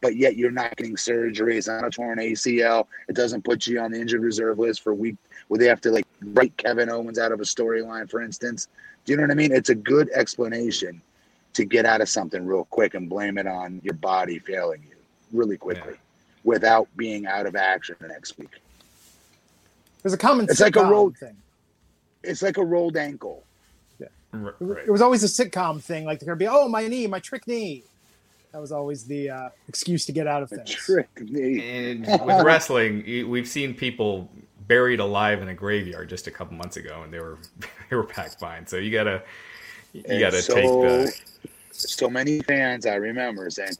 But yet you're not getting surgery. It's not a torn ACL. It doesn't put you on the injured reserve list for week where they have to like write Kevin Owens out of a storyline, for instance. Do you know what I mean? It's a good explanation to get out of something real quick and blame it on your body failing you really quickly Yeah. without being out of action the next week. There's a common It's like a rolled thing. It's like a rolled ankle. R- It was- right. It was always a sitcom thing. Like, there'd be, oh, my knee, my trick knee. That was always the uh, excuse to get out of things. trick knee. And with wrestling, we've seen people buried alive in a graveyard just a couple months ago, and they were <laughs> they were back fine. So you gotta you And gotta so, take the so many fans I remember saying,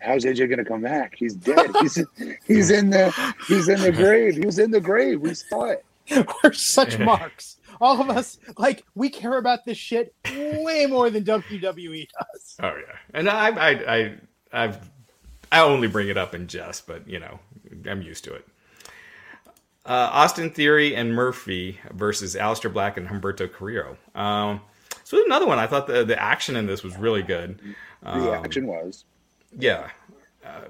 "How's AJ gonna come back? He's dead. <laughs> He's he's in the he's in the <laughs> grave. He was in the grave. We saw it." We're such marks. All of us, like, we care about this shit way more than WWE does. Oh yeah, and I I I I've I only bring it up in jest, but you know I'm used to it. Uh, Austin Theory and Murphy versus Aleister Black and Humberto Carrillo. Um, so another one. I thought the the action in this was really good. The Um, action was. Yeah. Uh,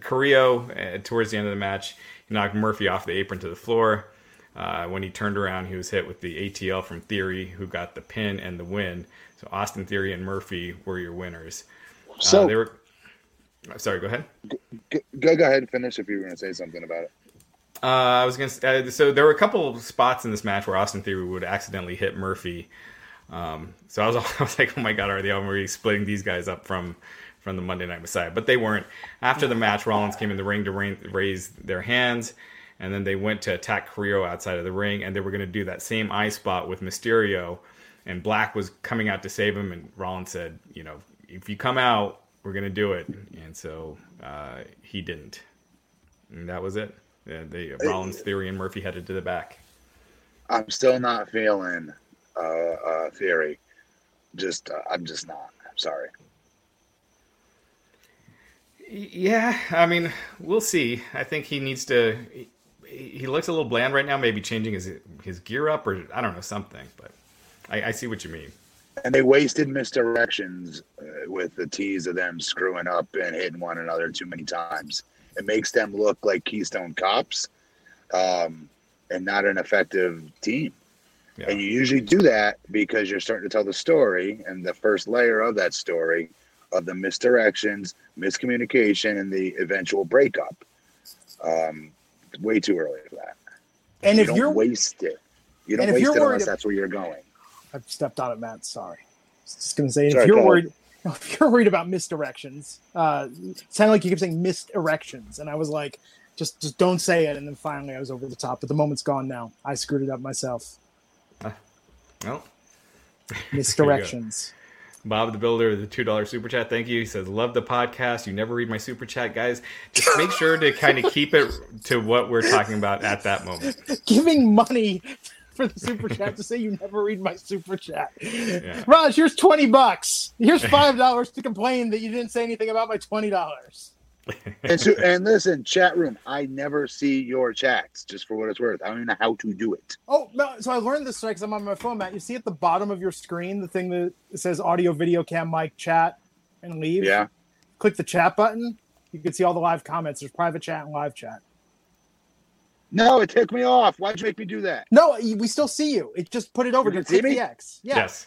Carrillo, uh, towards the end of the match, he knocked Murphy off the apron to the floor. Uh, when he turned around, he was hit with the ATL from Theory, who got the pin and the win. So Austin Theory and Murphy were your winners. So uh, they were. Sorry, go ahead. go, go go ahead and finish if you were going to say something about it. Uh, I was gonna. Uh, so there were a couple of spots in this match where Austin Theory would accidentally hit Murphy. Um, so I was, <laughs> I was like, oh my god, are they already splitting these guys up from from the Monday Night Messiah? But they weren't. After the match, Rollins came in the ring to raise their hands, and then they went to attack Carrillo outside of the ring, and they were going to do that same eye spot with Mysterio, and Black was coming out to save him, and Rollins said, you know, if you come out, we're going to do it, and so uh, he didn't, and that was it. Yeah, they Rollins, Theory, and Murphy headed to the back. I'm still not feeling uh, uh, theory. Just uh, I'm just not. I'm sorry. Yeah, I mean, we'll see. I think he needs to. He, looks a little bland right now. Maybe changing his his gear up, or I don't know something. But I, I see what you mean. And they wasted misdirections uh, with the tease of them screwing up and hitting one another too many times. It makes them look like Keystone Cops, um, and not an effective team. Yeah. And you usually do that because you're starting to tell the story, and the first layer of that story of the misdirections, miscommunication, and the eventual breakup. Um, way too early for that. And you if don't you're, waste it, you don't and if waste you're it unless ab- that's where you're going. I've stepped on it, Matt. Sorry. Just gonna say, Sorry, if you're Kyle. worried, <laughs> if you're worried about misdirections, uh, sounded like you kept saying missed erections, and I was like, just, just don't say it. And then finally, I was over the top. But the moment's gone now. I screwed it up myself. Well, <laughs> Misdirections. Bob the Builder, the two dollar super chat. Thank you. He says, "Love the podcast. You never read my super chat, guys. Just make sure to kind of keep it to what we're talking about at that moment." Giving money for the super chat to say you never read my super chat. Yeah. Raj, here's twenty bucks. Here's five dollars to complain that you didn't say anything about my twenty dollars. And so, and listen, chat room. I never see your chats. Just for what it's worth, I don't even know how to do it. Oh no! So I learned this because I'm on my phone, Matt. You see at the bottom of your screen the thing that says audio, video, cam, mic, chat, and leave. Yeah. Click the chat button. You can see all the live comments. There's private chat and live chat. No, it took me off. Why'd you make me do that? No, we still see you. It just put it over. You can Just click see me? the X. Yeah. Yes.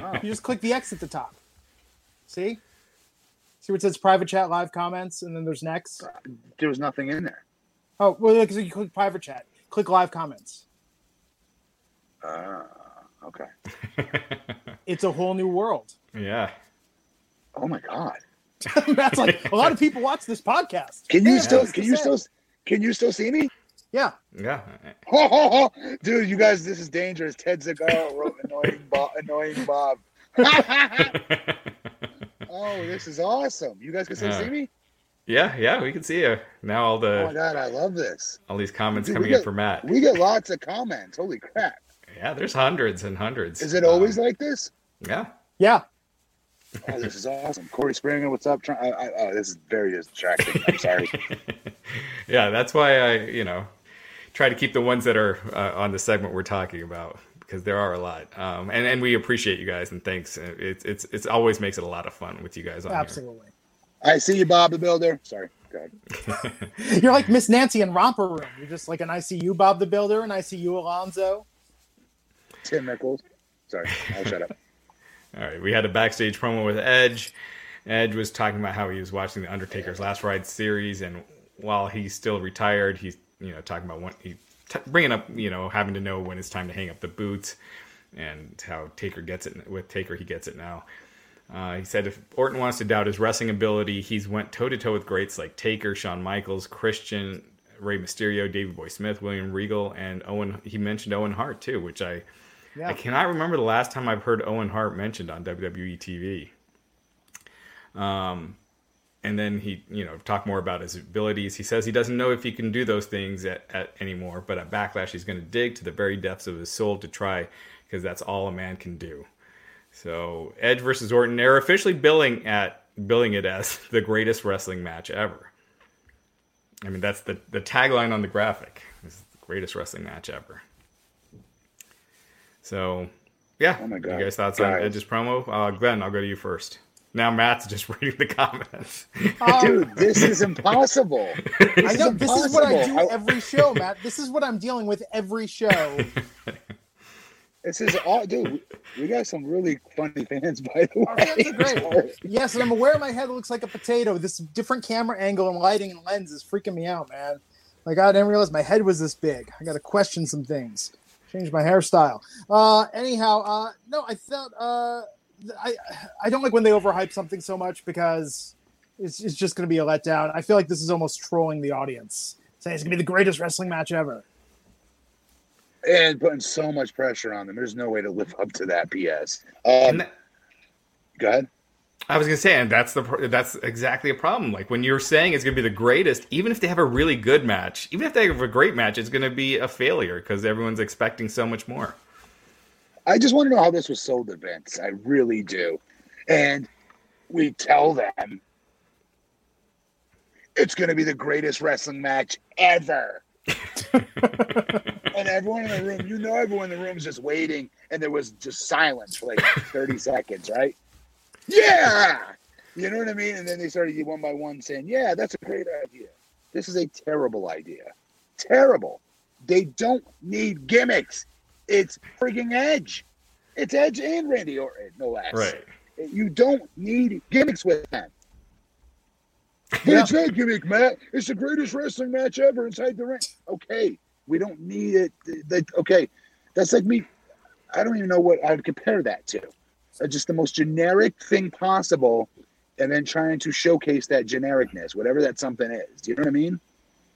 Oh. You just click the X at the top. See? See where it says private chat, live comments, and then there's next. There was nothing in there. Oh, well, because you click private chat, click live comments. Ah, okay. <laughs> It's a whole new world. yeah. Oh my god. <laughs> Matt's like, a lot of <laughs> people watch this podcast. Can you have still? Can you say. still? Can you still see me? Yeah. Yeah. Dude, you guys, this is dangerous. Ted Segal wrote annoying Bob. Annoying Bob. Oh, this is awesome. You guys can still Yeah. see me? yeah. Yeah. We can see you now. All the Oh my the god, I love this. all these comments Dude, we coming in for Matt. We get lots of comments. Holy crap! Yeah. There's hundreds and hundreds. Is it always Um, like this? yeah. Yeah. Oh, this is awesome. Corey Springer, what's up? Try- I, I, oh, this is very distracting. I'm sorry. <laughs> yeah, that's why I, you know, try to keep the ones that are uh, on the segment we're talking about because there are a lot, um, and and we appreciate you guys and thanks. It's it's it's always makes it a lot of fun with you guys on Absolutely. I see you, Bob the Builder. Sorry. Go. <laughs> You're like Miss Nancy in Romper Room. You're just like an ICU Bob the Builder and ICU Alonzo. Tim Nichols. Sorry, I'll shut up. <laughs> All right, we had a backstage promo with Edge. Edge was talking about how he was watching the Undertaker's Last Ride series, and while he's still retired, he's you know talking about when he t- bringing up you know having to know when it's time to hang up the boots, and how Taker gets it with Taker he gets it now. Uh, he said if Orton wants to doubt his wrestling ability, he's went toe to toe with greats like Taker, Shawn Michaels, Christian, Rey Mysterio, Davey Boy Smith, William Regal, and Owen. He mentioned Owen Hart too, which I yeah. I cannot remember the last time I've heard Owen Hart mentioned on WWE TV. Um, and then he, you know, talk more about his abilities. He says he doesn't know if he can do those things at, at anymore, but at Backlash he's going to dig to the very depths of his soul to try, because that's all a man can do. So Edge versus Orton, they're officially billing at billing it as <laughs> the greatest wrestling match ever. I mean, that's the the tagline on the graphic. This is the greatest wrestling match ever. So, yeah. Oh my god! You guys thoughts guys. on Edge's promo? Uh, Glenn, I'll go to you first. Now Matt's just <laughs> reading the comments. Um, Dude, this is impossible. <laughs> This I know. Is this is what I do every show, Matt. This is what I'm dealing with every show. <laughs> This is all, dude. We got some really funny fans, by the Our way. Fans are great. yes, and I'm aware my head looks like a potato. This different camera angle and lighting and lens is freaking me out, man. Like I didn't realize my head was this big. I got to question some things. Change my hairstyle. Uh, anyhow, uh, no, I felt uh, I I don't like when they overhype something so much because it's, it's just going to be a letdown. I feel like this is almost trolling the audience, saying it's going to be the greatest wrestling match ever and putting so much pressure on them. There's no way to live up to that. P.S. Um, that, go ahead. I was gonna say, and that's the that's exactly a problem. Like when you're saying it's gonna be the greatest, even if they have a really good match, even if they have a great match, it's gonna be a failure because everyone's expecting so much more. I just want to know how this was sold to Vince. I really do, and we tell them it's gonna be the greatest wrestling match ever. <laughs> and everyone in the room, you know, everyone in the room is just waiting, and there was just silence for like 30 <laughs> seconds, right? Yeah, you know what I mean. And then they started one by one saying, "Yeah, that's a great idea. This is a terrible idea. Terrible. They don't need gimmicks. It's freaking Edge. It's Edge and Randy Orton, no less. Right. You don't need gimmicks with them. Yeah. It's not gimmick, Matt. It's the greatest wrestling match ever inside the ring. Okay, we don't need it. That okay, that's like me. I don't even know what I would compare that to. Uh, just the most generic thing possible, and then trying to showcase that genericness, whatever that something is. Do you know what I mean?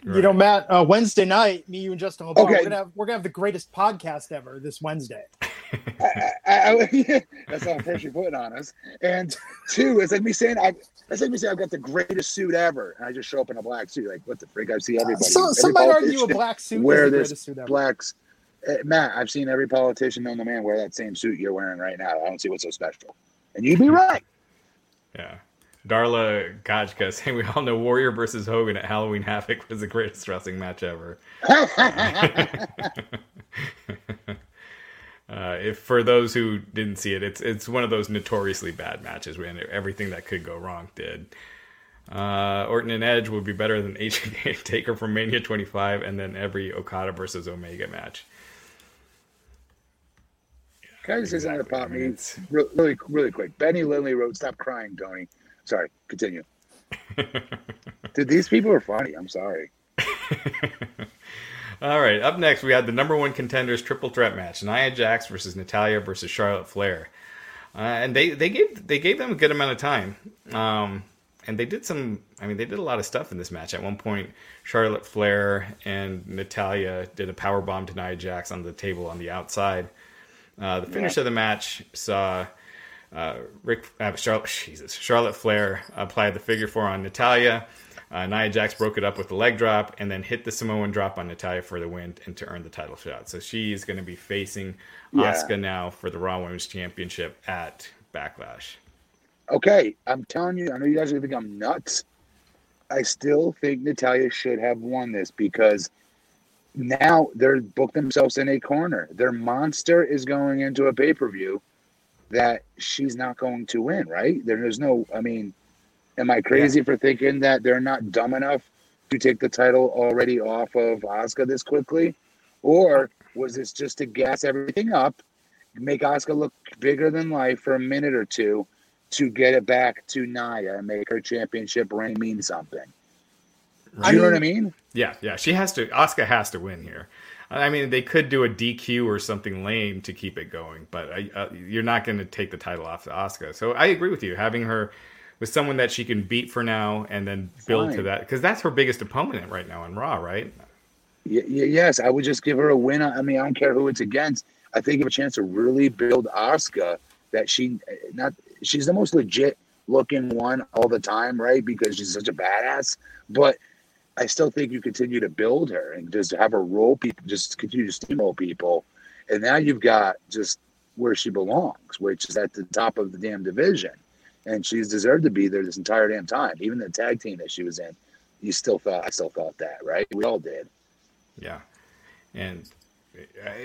Right. You know, Matt. Uh, Wednesday night, me, you, and Justin LaBar, okay. we're gonna have we're gonna have the greatest podcast ever this Wednesday. <laughs> I, I, I, <laughs> that's how pressure putting on us. And two, it's like me saying I. That's like me saying I've got the greatest suit ever, and I just show up in a black suit. Like, what the freak? I see everybody. Uh, so, every some might argue a black suit wear this blacks. Uh, Matt, I've seen every politician known the man wear that same suit you're wearing right now. I don't see what's so special. And you'd be right. Yeah. Darla Gajka <laughs> saying we all know Warrior versus Hogan at Halloween Havoc was the greatest wrestling match ever. <laughs> Uh, if for those who didn't see it, it's it's one of those notoriously bad matches when everything that could go wrong did. Uh, Orton and Edge would be better than <laughs> HBK Taker from Mania 25, and then every Okada versus Omega match. Can I just say something about me? Really, really quick. Benny Lindley wrote, "Stop crying, Tony." Sorry, continue. Dude, these people are funny. I'm sorry. <laughs> All right, up next we had the number one contenders triple threat match: Nia Jax versus Natalya versus Charlotte Flair, uh, and they they gave they gave them a good amount of time. Um, and they did some. I mean, they did a lot of stuff in this match. At one point, Charlotte Flair and Natalya did a power bomb to Nia Jax on the table on the outside. Uh, the finish yeah. of the match saw uh, Rick uh, Charlotte, Jesus, Charlotte Flair applied the figure four on Natalya. Uh, Nia Jax broke it up with the leg drop and then hit the Samoan drop on Natalya for the win and to earn the title shot. So she's going to be facing yeah. Asuka now for the Raw Women's Championship at Backlash. Okay, I'm telling you, I know you guys are going to think I'm nuts. I still think Natalya should have won this because now they're booked themselves in a corner. Their monster is going into a pay per view that she's not going to win, right? There's no, I mean, Am I crazy yeah. for thinking that they're not dumb enough to take the title already off of Asuka this quickly? Or was this just to gas everything up, make Asuka look bigger than life for a minute or two to get it back to Nia and make her championship reign mean something? Do you know what I mean? Yeah, yeah. She has to. Asuka has to win here. I mean, they could do a DQ or something lame to keep it going, but uh, you're not going to take the title off to Asuka. So I agree with you. Having her with someone that she can beat for now and then build Fine. to that because that's her biggest opponent right now in Raw, right? Y- y- yes, I would just give her a win. I mean, I don't care who it's against. I think give a chance to really build Asuka. That she not she's the most legit looking one all the time, right? Because she's such a badass. But I still think you continue to build her and just have her roll people, just continue to steamroll people, and now you've got just where she belongs, which is at the top of the damn division and she's deserved to be there this entire damn time. Even the tag team that she was in, you still felt I still felt that, right? We all did. Yeah, and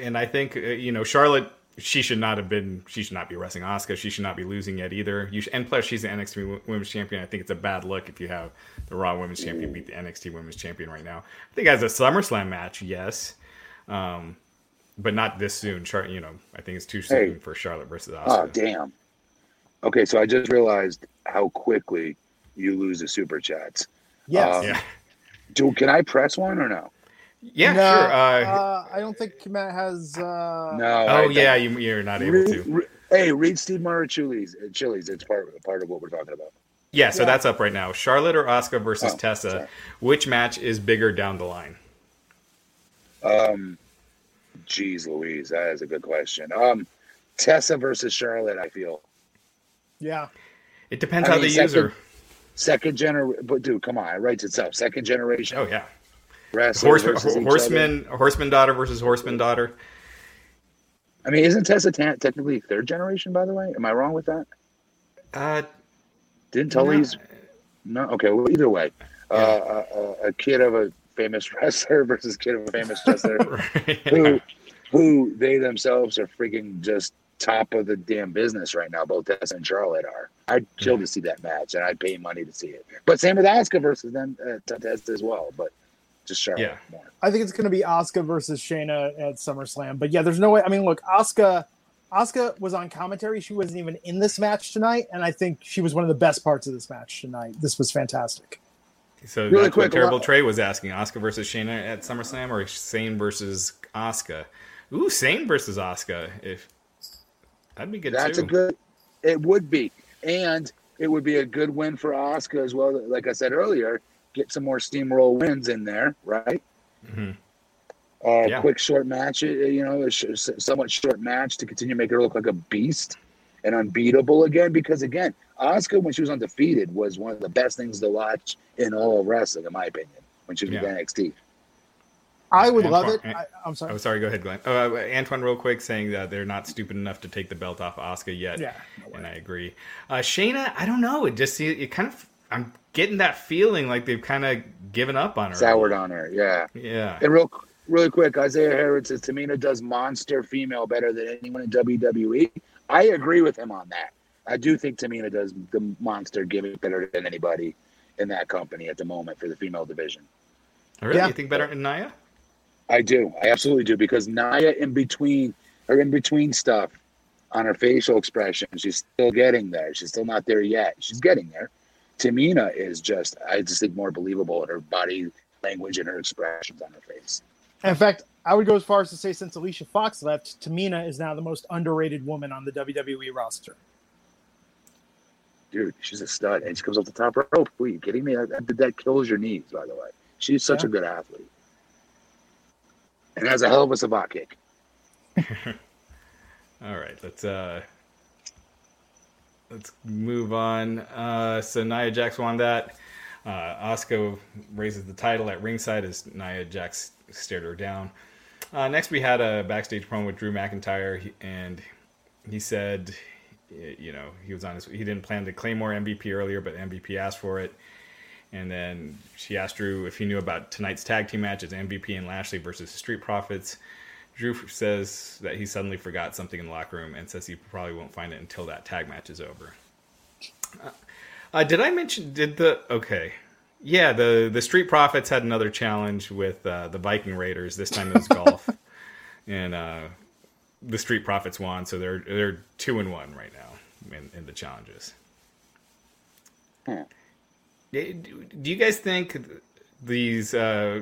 and I think uh, you know Charlotte. She should not have been. She should not be wrestling Asuka. She should not be losing yet either. You should, and plus, she's the NXT Women's Champion. I think it's a bad look if you have the Raw Women's Champion beat the NXT Women's Champion right now. I think as a SummerSlam match, yes, um, but not this soon. Char- you know, I think it's too soon hey. for Charlotte versus Asuka. Oh damn! Okay, so I just realized how quickly you lose the super chats. Yes. Um, yeah. Do can I press one or no? Yeah, no, sure. Uh, uh, I don't think Matt has. Uh... No. Oh yeah, you, are not able read, to. Re, hey, read Steve Murray Chili's. Uh, Chili's. It's part part of what we're talking about. Yeah, so yeah. that's up right now. Charlotte or Asuka versus oh, Tessa. Sorry. Which match is bigger down the line? Um, geez, Louise, that is a good question. Um, Tessa versus Charlotte. I feel. Yeah. It depends I how mean, they second, use her. Second generation, but dude, come on, it writes itself. Second generation. Oh yeah. Horseman, horseman, horseman daughter versus horseman daughter. I mean, isn't Tessa t- technically third generation? By the way, am I wrong with that? Uh, didn't Tully's? No. no. Okay. Well, either way, yeah. uh, a, a, kid of a famous <laughs> wrestler versus kid of a famous wrestler <laughs> right. who, who they themselves are freaking just top of the damn business right now. Both Tessa and Charlotte are. I'd chill to see that match, and I'd pay money to see it. But same with Asuka versus them uh, Tessa as well. But just Charlotte yeah. more. I think it's going to be Asuka versus Shayna at SummerSlam. But yeah, there's no way. I mean, look, Asuka. Asuka was on commentary. She wasn't even in this match tonight, and I think she was one of the best parts of this match tonight. This was fantastic. So really that's quick, what Terrible Trey was asking: Asuka versus Shayna at SummerSlam, or Sane versus Asuka? Ooh, Sane versus Asuka. If That'd be good. That's too. a good. It would be, and it would be a good win for Asuka as well. Like I said earlier, get some more steamroll wins in there, right? Mm-hmm. Uh, yeah. Quick short match, uh, you know, a somewhat short match to continue to make her look like a beast and unbeatable again. Because again, Asuka when she was undefeated, was one of the best things to watch in all of wrestling, in my opinion, when she was yeah. with NXT. I would Antoine, love it. I, am sorry. Oh, sorry. Go ahead, Glenn. Uh, Antoine, real quick, saying that they're not stupid enough to take the belt off Asuka yet. Yeah, no and I agree. Uh, Shayna, I don't know. It just it kind of I'm getting that feeling like they've kind of given up on her, soured on her. Yeah, yeah. And real, really quick, Isaiah Harrod says Tamina does monster female better than anyone in WWE. I agree with him on that. I do think Tamina does the monster gimmick better than anybody in that company at the moment for the female division. Really? Yeah. You think better than Nia? I do. I absolutely do because Nia in between her in between stuff on her facial expression, she's still getting there. She's still not there yet. She's getting there. Tamina is just I just think more believable in her body language and her expressions on her face. In fact, I would go as far as to say since Alicia Fox left, Tamina is now the most underrated woman on the WWE roster. Dude, she's a stud, and she comes off the top rope. Are you kidding me? That, that kills your knees, by the way. She's such yeah. a good athlete and has a hell of a savate kick. <laughs> All right, let's uh let's move on. Uh, so Nia Jax won that. Uh, Asuka raises the title at ringside as Nia Jax stared her down. Uh, next, we had a backstage promo with Drew McIntyre, and he said, you know, he was on his, he didn't plan to Claymore MVP earlier, but MVP asked for it. And then she asked Drew if he knew about tonight's tag team matches, MVP and Lashley versus Street Profits. Drew says that he suddenly forgot something in the locker room and says he probably won't find it until that tag match is over. Uh, uh, did I mention? Did the okay? Yeah, the the Street Profits had another challenge with uh, the Viking Raiders. This time it was golf, <laughs> and uh, the Street Profits won, so they're they're two and one right now in, in the challenges. Hmm. Do you guys think these uh,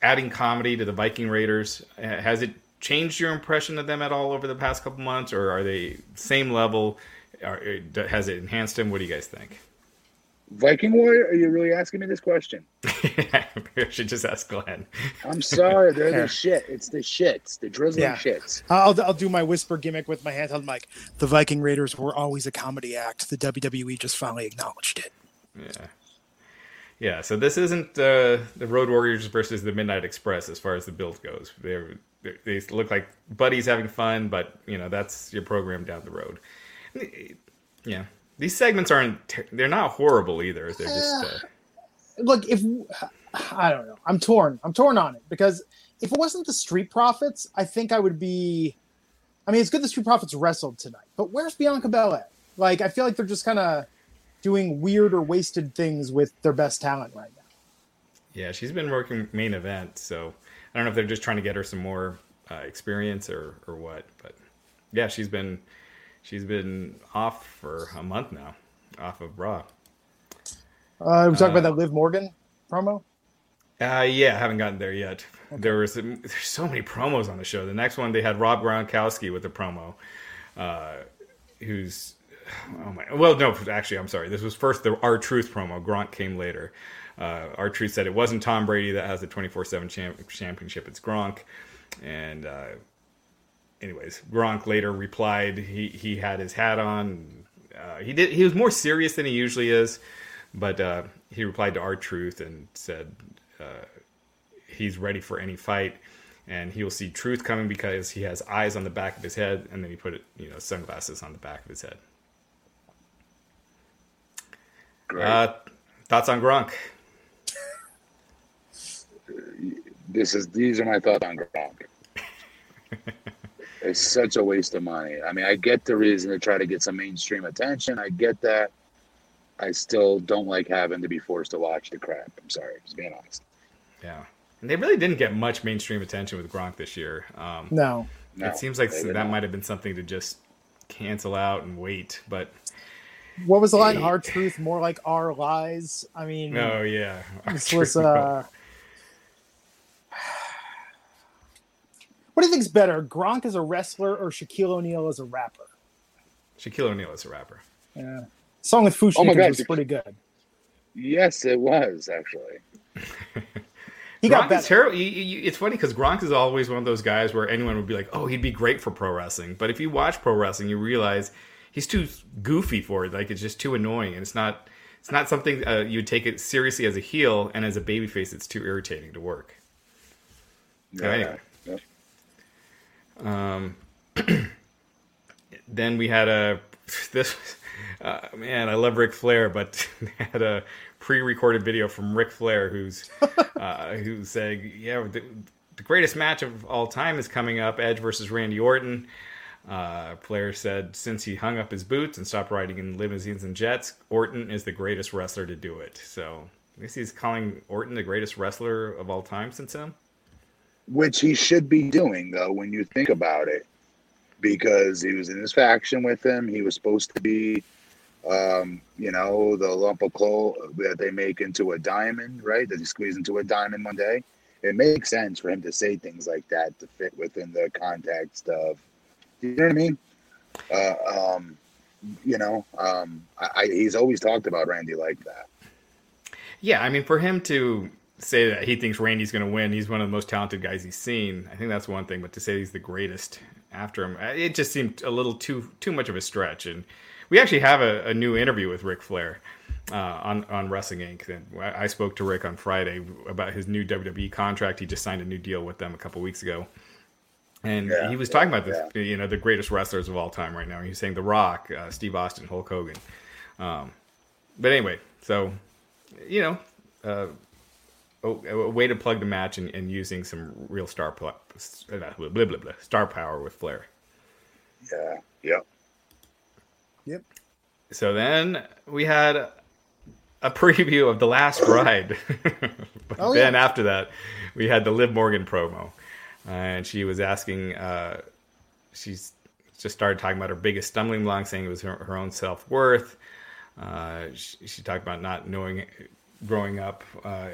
adding comedy to the Viking Raiders has it changed your impression of them at all over the past couple months, or are they same level? Or has it enhanced them? What do you guys think? Viking Warrior, are you really asking me this question? <laughs> I should just ask Glenn. I'm sorry, they're the shit. It's the shits, the drizzling Yeah. shits. I'll, I'll do my whisper gimmick with my handheld mic. The Viking Raiders were always a comedy act. The WWE just finally acknowledged it. Yeah. Yeah, so this isn't uh, the Road Warriors versus the Midnight Express as far as the build goes. They're, they look like buddies having fun, but you know that's your program down the road. Yeah, these segments aren't they're not horrible either. They're just uh, <sighs> Look, if <sighs> I don't know, I'm torn. I'm torn on it because if it wasn't the Street Profits, I think I would be. I mean, it's good the Street Profits wrestled tonight, but where's Bianca Belair? Like, I feel like they're just kind of doing weird or wasted things with their best talent right now. yeah, she's been working main event, so I don't know if they're just trying to get her some more uh, experience or or what. But yeah, she's been she's been off for a month now, off of Raw. Uh, we talked Uh, about that Liv Morgan promo. Uh, yeah, I haven't gotten there yet. There was there's so many promos on the show. The next one they had Rob Gronkowski with the promo, uh, who's oh my well no actually I'm sorry this was first the R-Truth promo. Gronk came later. Uh, R-Truth said it wasn't Tom Brady that has the 24 seven championship. It's Gronk, and uh, anyways, Gronk later replied he he had his hat on. Uh, he did he was more serious than he usually is, but uh, he replied to R-Truth and said uh, he's ready for any fight, and he will see truth coming because he has eyes on the back of his head, and then he put you know sunglasses on the back of his head. Great. Uh, thoughts on Gronk? This is these are my thoughts on Gronk. <laughs> it's such a waste of money. I mean, I get the reason to try to get some mainstream attention. I get that. I still don't like having to be forced to watch the crap. I'm sorry, just being honest. Yeah, and they really didn't get much mainstream attention with Gronk this year. Um, No, No, it seems like that not. might have been something to just cancel out and wait, but what was the line? R-Truth, more like our lies. I mean, no, yeah, <laughs> this was. uh What do you think's better, Gronk as a wrestler or Shaquille O'Neal as a rapper? Shaquille O'Neal is a rapper. Yeah, song with Foo Oh my God, was pretty good. Yes, it was actually. <laughs> He got Gronk is terrible. You- you- It's funny because Gronk is always one of those guys where anyone would be like, "Oh, he'd be great for pro wrestling." But if you watch pro wrestling, you realize he's too goofy for it. Like it's just too annoying, and it's not. It's not something uh, you would take it seriously as a heel, and as a babyface, it's too irritating to work. Yeah. anyway. Um, <clears throat> then we had a <laughs> this uh, man. I love Ric Flair, but <laughs> they had a pre-recorded video from Ric Flair, who's <laughs> uh, who's saying, "Yeah, the, the greatest match of all time is coming up: Edge versus Randy Orton." Uh, Flair said, since he hung up his boots and stopped riding in limousines and jets, Orton is the greatest wrestler to do it. So I guess he's calling Orton the greatest wrestler of all time since him. Which he should be doing though, when you think about it, because he was in his faction with him. He was supposed to be, um, you know, the lump of coal that they make into a diamond, right? That he squeeze into a diamond one day. It makes sense for him to say things like that to fit within the context of, you know what I mean? Uh, um, you know, um, I, I, he's always talked about Randy like that. Yeah, I mean, for him to say that he thinks Randy's going to win, he's one of the most talented guys he's seen. I think that's one thing, but to say he's the greatest after him, uh, it just seemed a little too too much of a stretch. And we actually have a, a new interview with Ric Flair uh, on on Wrestling Inc. And I spoke to Rick on Friday about his new WWE contract. He just signed a new deal with them a couple weeks ago. And Yeah, he was talking about this, you know, the greatest wrestlers of all time right now. He was saying The Rock, uh, Steve Austin, Hulk Hogan. Um, but anyway, so you know, uh, a, a way to plug the match and, and using some real star pl- uh, blah, blah, blah, blah, star power with Flair. Yeah. Yep. Yep. So then we had a <laughs> preview of The Last Ride. <laughs> but Oh, then yeah. after that, we had the Liv Morgan promo. and she was asking, uh, she's just started talking about her biggest stumbling block, saying it was her, her own self worth. Uh, she, she talked about not knowing, growing up, uh,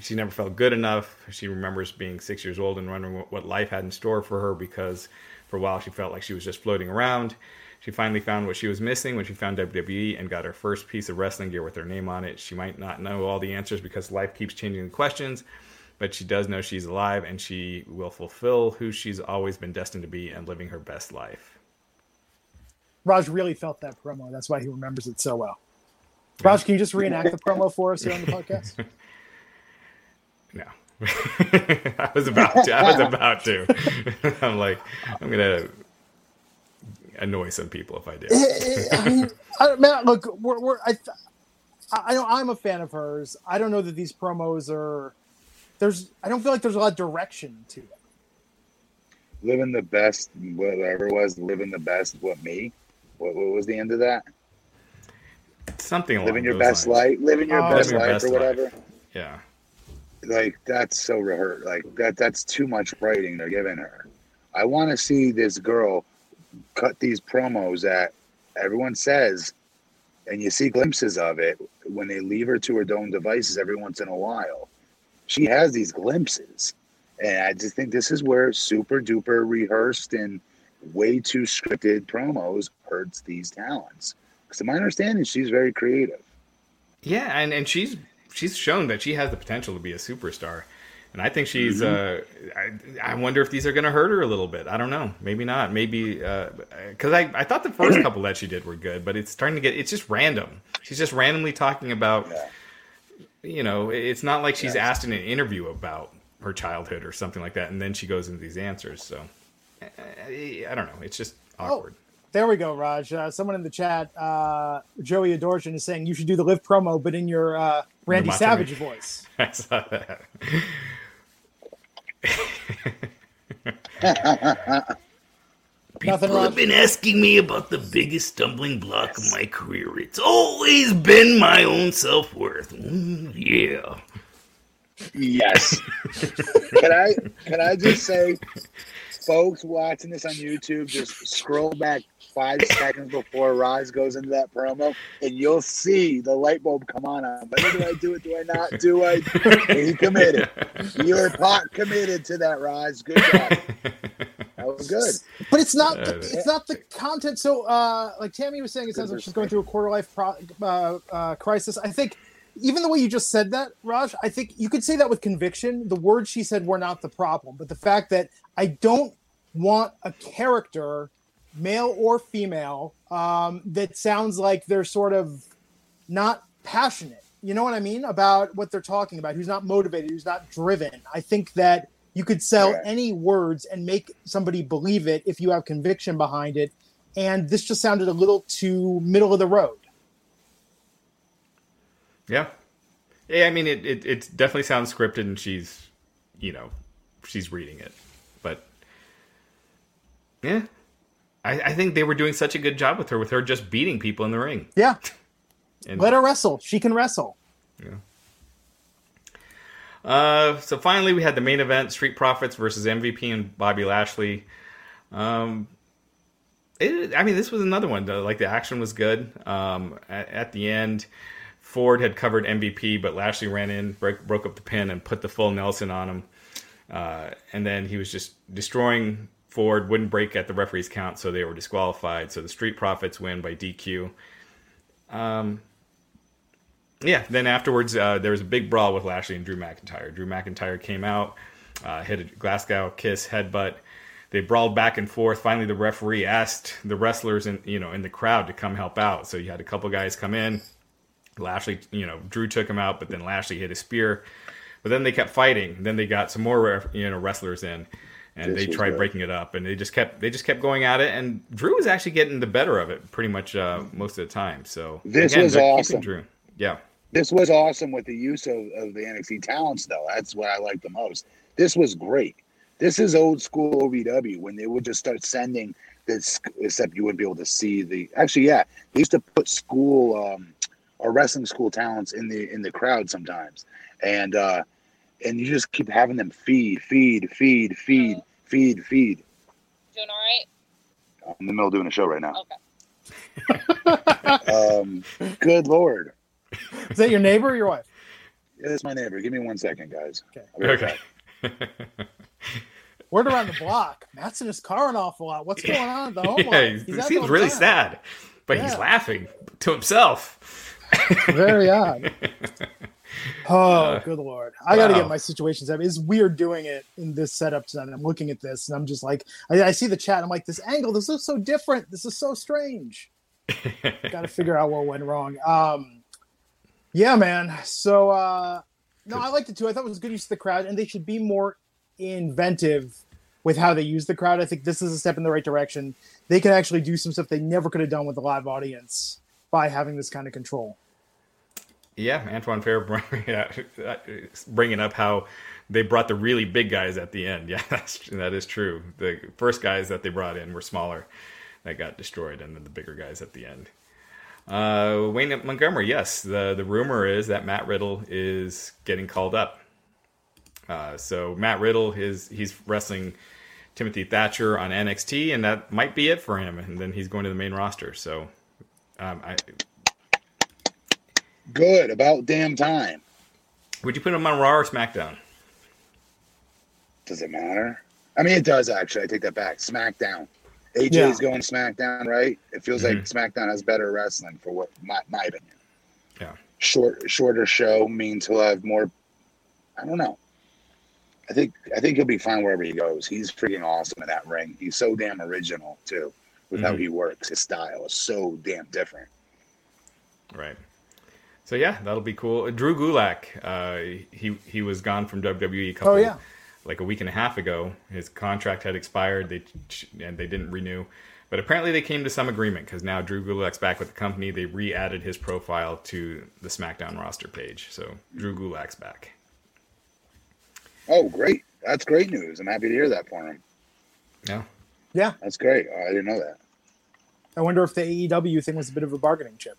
she never felt good enough. She remembers being six years old and wondering what, what life had in store for her because for a while she felt like she was just floating around. She finally found what she was missing when she found WWE and got her first piece of wrestling gear with her name on it. She might not know all the answers because life keeps changing the questions, but she does know she's alive and she will fulfill who she's always been destined to be and living her best life. Raj really felt that promo. That's why he remembers it so well. Raj, can you just reenact the promo for us here on the <laughs> podcast? No. <laughs> I was about to. I was about to. <laughs> I'm like, I'm gonna annoy some people if I do. Eh, eh, I mean, I, man, look, we're, we're I, I know I'm a fan of hers. I don't know that these promos are. There's, I don't feel like there's a lot of direction to it. Living the best, whatever it was, living the best. What me? What, what was the end of that? Something along living your best lines. life, living your Oh. best Living your life, best or whatever. life. Yeah. Like that's so hurt. Like that that's too much writing they're giving her. I want to see this girl cut these promos that everyone says, and you see glimpses of it when they leave her to her own devices every once in a while. She has these glimpses, and I just think this is where super duper rehearsed and way too scripted promos hurts these talents. Because to my understanding, she's very creative. Yeah, and, and she's she's shown that she has the potential to be a superstar. And I think she's. Uh, I, I wonder if these are going to hurt her a little bit. I don't know. Maybe not. Maybe because I, I thought the first <clears throat> couple that she did were good, but it's starting to get. It's just random. She's just randomly talking about. Yeah. You know, it's not like she's Yes. asked in an interview about her childhood or something like that, and then she goes into these answers. So I, I don't know. It's just awkward. There we go, Raj. Uh, someone in the chat, uh, Joey Adorjan, is saying you should do the Liv promo, but in your uh, Randy Savage voice. <laughs> I saw that. <laughs> Nothing People have been asking me about the biggest stumbling block of my career. It's always been my own self worth. yeah. Yes. <laughs> can I can I just say, folks watching this on YouTube, just scroll back five seconds before Raj goes into that promo, and you'll see the light bulb come on. on whether do I do it? Do I not? Do I? he committed. <laughs> You're pot committed to that, Raj. Good job. That was good. But it's not. Uh, it's not the content. So, uh, like Tammy was saying, it sounds like she's going through a quarter life pro- uh, uh, crisis. I think, even the way you just said that, Raj, I think you could say that with conviction. The words she said were not the problem, but the fact that I don't want a character, male or female, um, that sounds like they're sort of not passionate. You know what I mean about what they're talking about? Who's not motivated? Who's not driven? I think that you could sell Right. any words and make somebody believe it if you have conviction behind it. And this just sounded a little too middle of the road. Yeah. Yeah, I mean, it, it, it definitely sounds scripted and she's, you know, she's reading it. But, yeah. I, I think they were doing such a good job with her, with her just beating people in the ring. Yeah, <laughs> And, let her wrestle. She can wrestle. uh, so finally, we had the main event Street Profits versus MVP and Bobby Lashley. Um, it, I mean, this was another one. though. Like, the action was good. Um, at, at the end, Ford had covered MVP, but Lashley ran in, broke, broke up the pin, and put the full Nelson on him. Uh, and then he was just destroying Ford, wouldn't break at the referee's count, so they were disqualified. So the Street Profits win by DQ. Um, yeah, then afterwards, uh, there was a big brawl with Lashley and Drew McIntyre. Drew McIntyre came out, uh, hit a Glasgow kiss, headbutt. They brawled back and forth. Finally, the referee asked the wrestlers in you know in the crowd to come help out. So you had a couple guys come in. Lashley, you know, Drew took him out, but then Lashley hit a spear. But then they kept fighting. Then they got some more, you know, wrestlers in, and This they tried good. breaking it up. And they just kept they just kept going at it. And Drew was actually getting the better of it pretty much uh, most of the time. So This again, was awesome. Drew, yeah. This was awesome with the use of, of the NXT talents, though. That's what I like the most. This was great. This is old school OVW when they would just start sending this, except you wouldn't be able to see the. Actually, yeah, they used to put school um, or wrestling school talents in the in the crowd sometimes, and uh, and you just keep having them feed, feed, feed, feed, feed, feed. Doing all right? I'm in the middle of doing a show right now. Okay. <laughs> Um, good lord, Is that your neighbor or your wife? yeah, that's my neighbor. Give me one second, guys. Okay. I'll right Okay. Word around the block. Matt's in his car an awful lot. What's going on at the home? yeah, line? he He's seems really time. sad, but he's laughing to himself. Very odd. <laughs> <laughs> Oh, good lord! I got to get my situations. up. It's weird doing it in this setup tonight. I'm looking at this and I'm just like, I, I see the chat. I'm like, this angle. This looks so different. This is so strange. <laughs> got to figure out what went wrong. Um, yeah, man. So uh, no, I liked it too. I thought it was good use of the crowd, and they should be more inventive with how they use the crowd. I think this is a step in the right direction. They can actually do some stuff they never could have done with a live audience by having this kind of control. Yeah, Antoine Fair <laughs> bringing up, how they brought the really big guys at the end. <laughs> Yeah, that's that is true. The first guys that they brought in were smaller, that got destroyed, and then the bigger guys at the end. Uh, Wayne Montgomery, yes. The the rumor is that Matt Riddle is getting called up. Uh, so Matt Riddle is he's wrestling Timothy Thatcher on NXT, and that might be it for him. And then he's going to the main roster. So um, I, Good. About damn time. would you put him on Raw or SmackDown? Does it matter? I mean, it does actually. I take that back. SmackDown. AJ's Yeah. going SmackDown, right? It feels like Mhm. SmackDown has better wrestling for what my, my opinion. Yeah. Short, shorter show means he'll have more. I don't know. I think I think he'll be fine wherever he goes. He's freaking awesome in that ring. He's so damn original too, with how Mhm. he works. His style is so damn different. Right. So yeah, that'll be cool. Drew Gulak, uh, he he was gone from WWE a couple, Oh, yeah. like a week and a half ago. His contract had expired, they and they didn't renew. But apparently they came to some agreement because now Drew Gulak's back with the company. They re-added his profile to the SmackDown roster page, so Drew Gulak's back. Oh, great! That's great news. I'm happy to hear that for him. Yeah. Yeah, That's great. Oh, I didn't know that. I wonder if the AEW thing was a bit of a bargaining chip.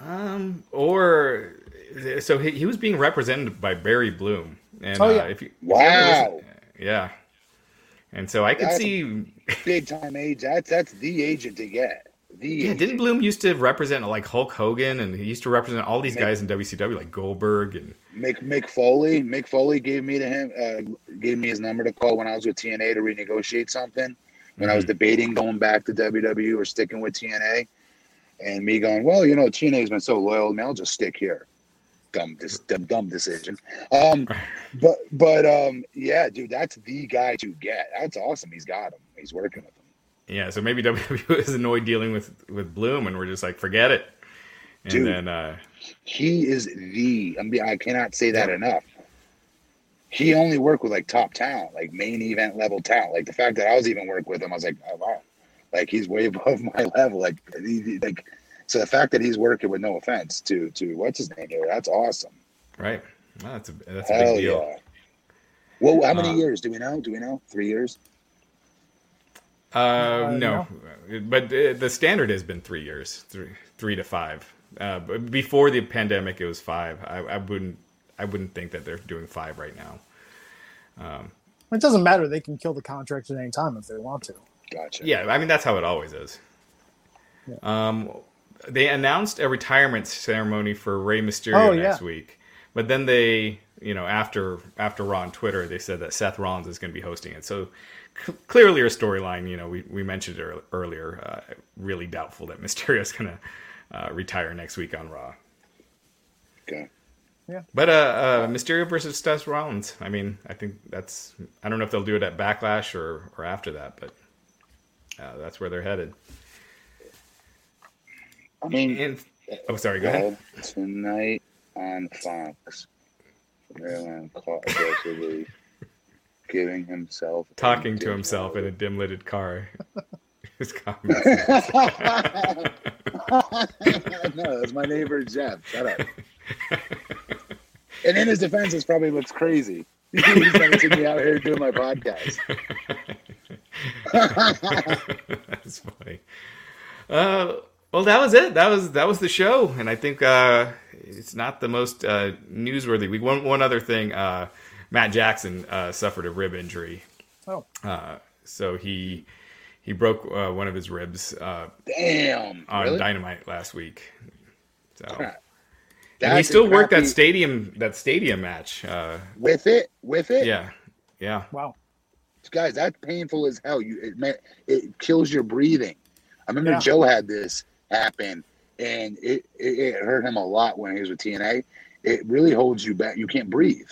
Um, or so he, he was being represented by Barry Bloom, and Oh, yeah. uh, if you if you Wow. listen- yeah, and so I could That's- see Big time age. That's that's the agent to get. The Yeah, agent. didn't Bloom used to represent like Hulk Hogan, and he used to represent all these Mick- guys in WCW, like Goldberg, and Mick Mick Foley. Mick Foley gave me to him. Uh, gave me his number to call when I was with TNA to renegotiate something. When I was debating going back to WWE or sticking with TNA, and me going, well, you know, TNA's been so loyal to me. I'll just stick here. Dumb, dis- dumb, dumb decision. Um, <laughs> but but um, yeah, dude, that's the guy to get. That's awesome. He's got him. He's working with him. yeah. So maybe <laughs> WWE is annoyed dealing with with Bloom, and we're just like, forget it. And Dude. then, uh, he is the I mean I cannot say that enough. He only worked with like top talent, like main event level talent. Like the fact that I was even work with him, I was like, oh wow, like he's way <laughs> above my level. Like, he, he- like so the fact that he's working with no offense to to what's his name here, that's awesome. right? Well, that's a that's a Hell big deal. yeah. Well, how many Uh, years do we know? Do we know? Three years? Uh, Uh, no, but uh, the standard has been three years, three three to five. Uh, before the pandemic, it was five. I, I wouldn't I wouldn't think that they're doing five right now. It doesn't matter. They can kill the contract at any time if they want to. Gotcha. Yeah, I mean that's how it always is. Um, they announced a retirement ceremony for Rey Mysterio Oh, next yeah. week, but then they, you know, after after Raw on Twitter, they said that Seth Rollins is going to be hosting it. So c- clearly, a storyline. You know, we we mentioned it earlier. Uh, really doubtful that <laughs> Mysterio is going to uh, retire next week on Raw. Okay. Yeah. But uh, uh, Mysterio versus Seth Rollins. I mean, I think that's. I don't know if they'll do it at Backlash or or after that, but uh, that's where they're headed. I mean, And oh, sorry. Go ahead. tonight on Fox, Maryland caught aggressively giving himself Talking to himself in a dim-lighted car. <laughs> His comments. <laughs> no, that's my neighbor Jeff. Shut up. and in his defense, this probably looks crazy. <laughs> He's gonna see me out here doing my podcast. <laughs> That's funny. Uh, well, that was it. That was that was the show, and I think uh, it's not the most uh, newsworthy. We one one other thing. Uh, Matt Jackson uh, suffered a rib injury, Oh, uh, so he he broke uh, one of his ribs uh, Damn. on really? Dynamite last week. So and he still worked that stadium that stadium match. Uh, with it. With it. yeah, Yeah. Wow. Guys, that's painful as hell. You it, it kills your breathing. I remember Yeah. Joe had this happen, and it, it it hurt him a lot when he was with TNA. It really holds you back. You can't breathe.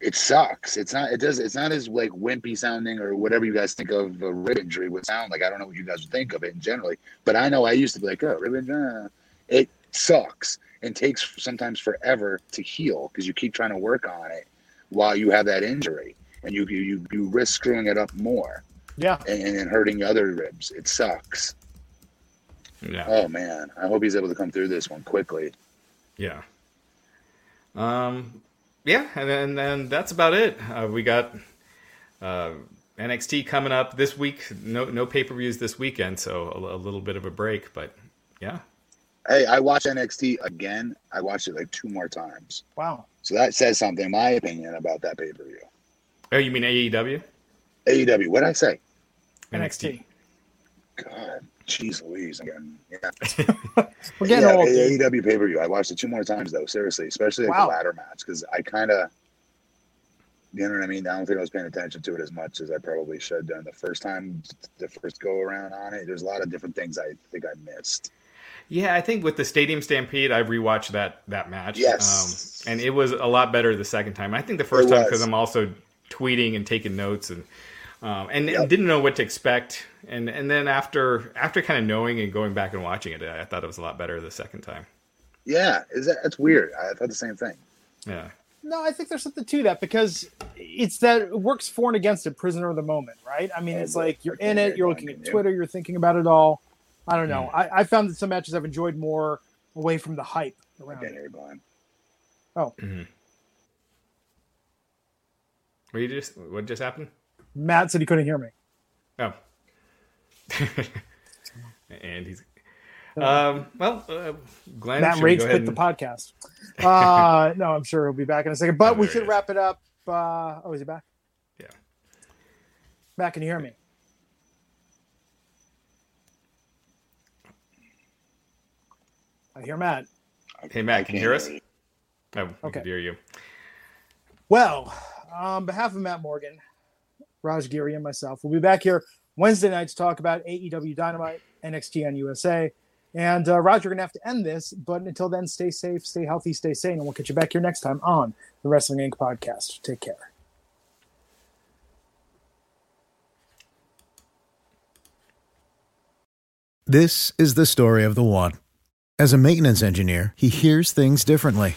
It sucks. It's not. It does. It's not as like wimpy sounding or whatever you guys think of a rib injury would sound like. I don't know what you guys would think of it in generally, but I know I used to be like, oh, rib injury. uh." It sucks and takes sometimes forever to heal because you keep trying to work on it while you have that injury, and you you you risk screwing it up more Yeah. and, and hurting other ribs. It sucks. Yeah. Oh man, I hope he's able to come through this one quickly. Yeah. Um, yeah, and then and that's about it. Uh, we got uh, NXT coming up this week. No no pay per views this weekend, so a, a little bit of a break. But yeah, Hey, I watched NXT again. I watched it like two more times. Wow. So that says something, in my opinion, about that pay per view. Oh, you mean AEW? AEW, what'd I say? NXT. God, jeez Louise. Again. Yeah. <laughs> We're getting yeah, old. AEW pay per view. I watched it two more times though, seriously, especially like Wow. the ladder match because I kind of, you know what I mean. I don't think I was paying attention to it as much as I probably should have done the first time, the first go around on it. There's a lot of different things I think I missed. Yeah, I think with the Stadium Stampede, I rewatched that that match. Yes. um, and it was a lot better the second time. I think the first It time because I'm also tweeting and taking notes and um, and, and didn't know what to expect. And and then after after kind of knowing and going back and watching it, I thought it was a lot better the second time. Yeah, is that that's weird. I thought the same thing. Yeah. No, I think there's something to that because it's that it works for and against a prisoner of the moment, right? I mean, it's like you're in it, you're looking at Twitter, you're thinking about it all. I don't know. I, I found that some matches I've enjoyed more away from the hype around Again, it. here, Glenn. What you just what just happened? Matt said he couldn't hear me. Oh. <laughs> and he's um well uh, Glenn Matt should we Rage go ahead quit the podcast. Uh, no, I'm sure he'll be back in a second. But Oh, we there should wrap it up. Uh, oh, is he back? Yeah. Matt, can you hear me? I hear Matt. Hey Matt, can you hear us? you. Oh, we Okay. can hear you. Well, on behalf of Matt Morgan, Raj Giri, and myself, we'll be back here Wednesday night to talk about AEW Dynamite, NXT on USA. And uh, Raj, you're going to have to end this, but until then, stay safe, stay healthy, stay sane, and we'll catch you back here next time on the Wrestling Inc. podcast. Take care. This is the story of the one. As a maintenance engineer, he hears things differently.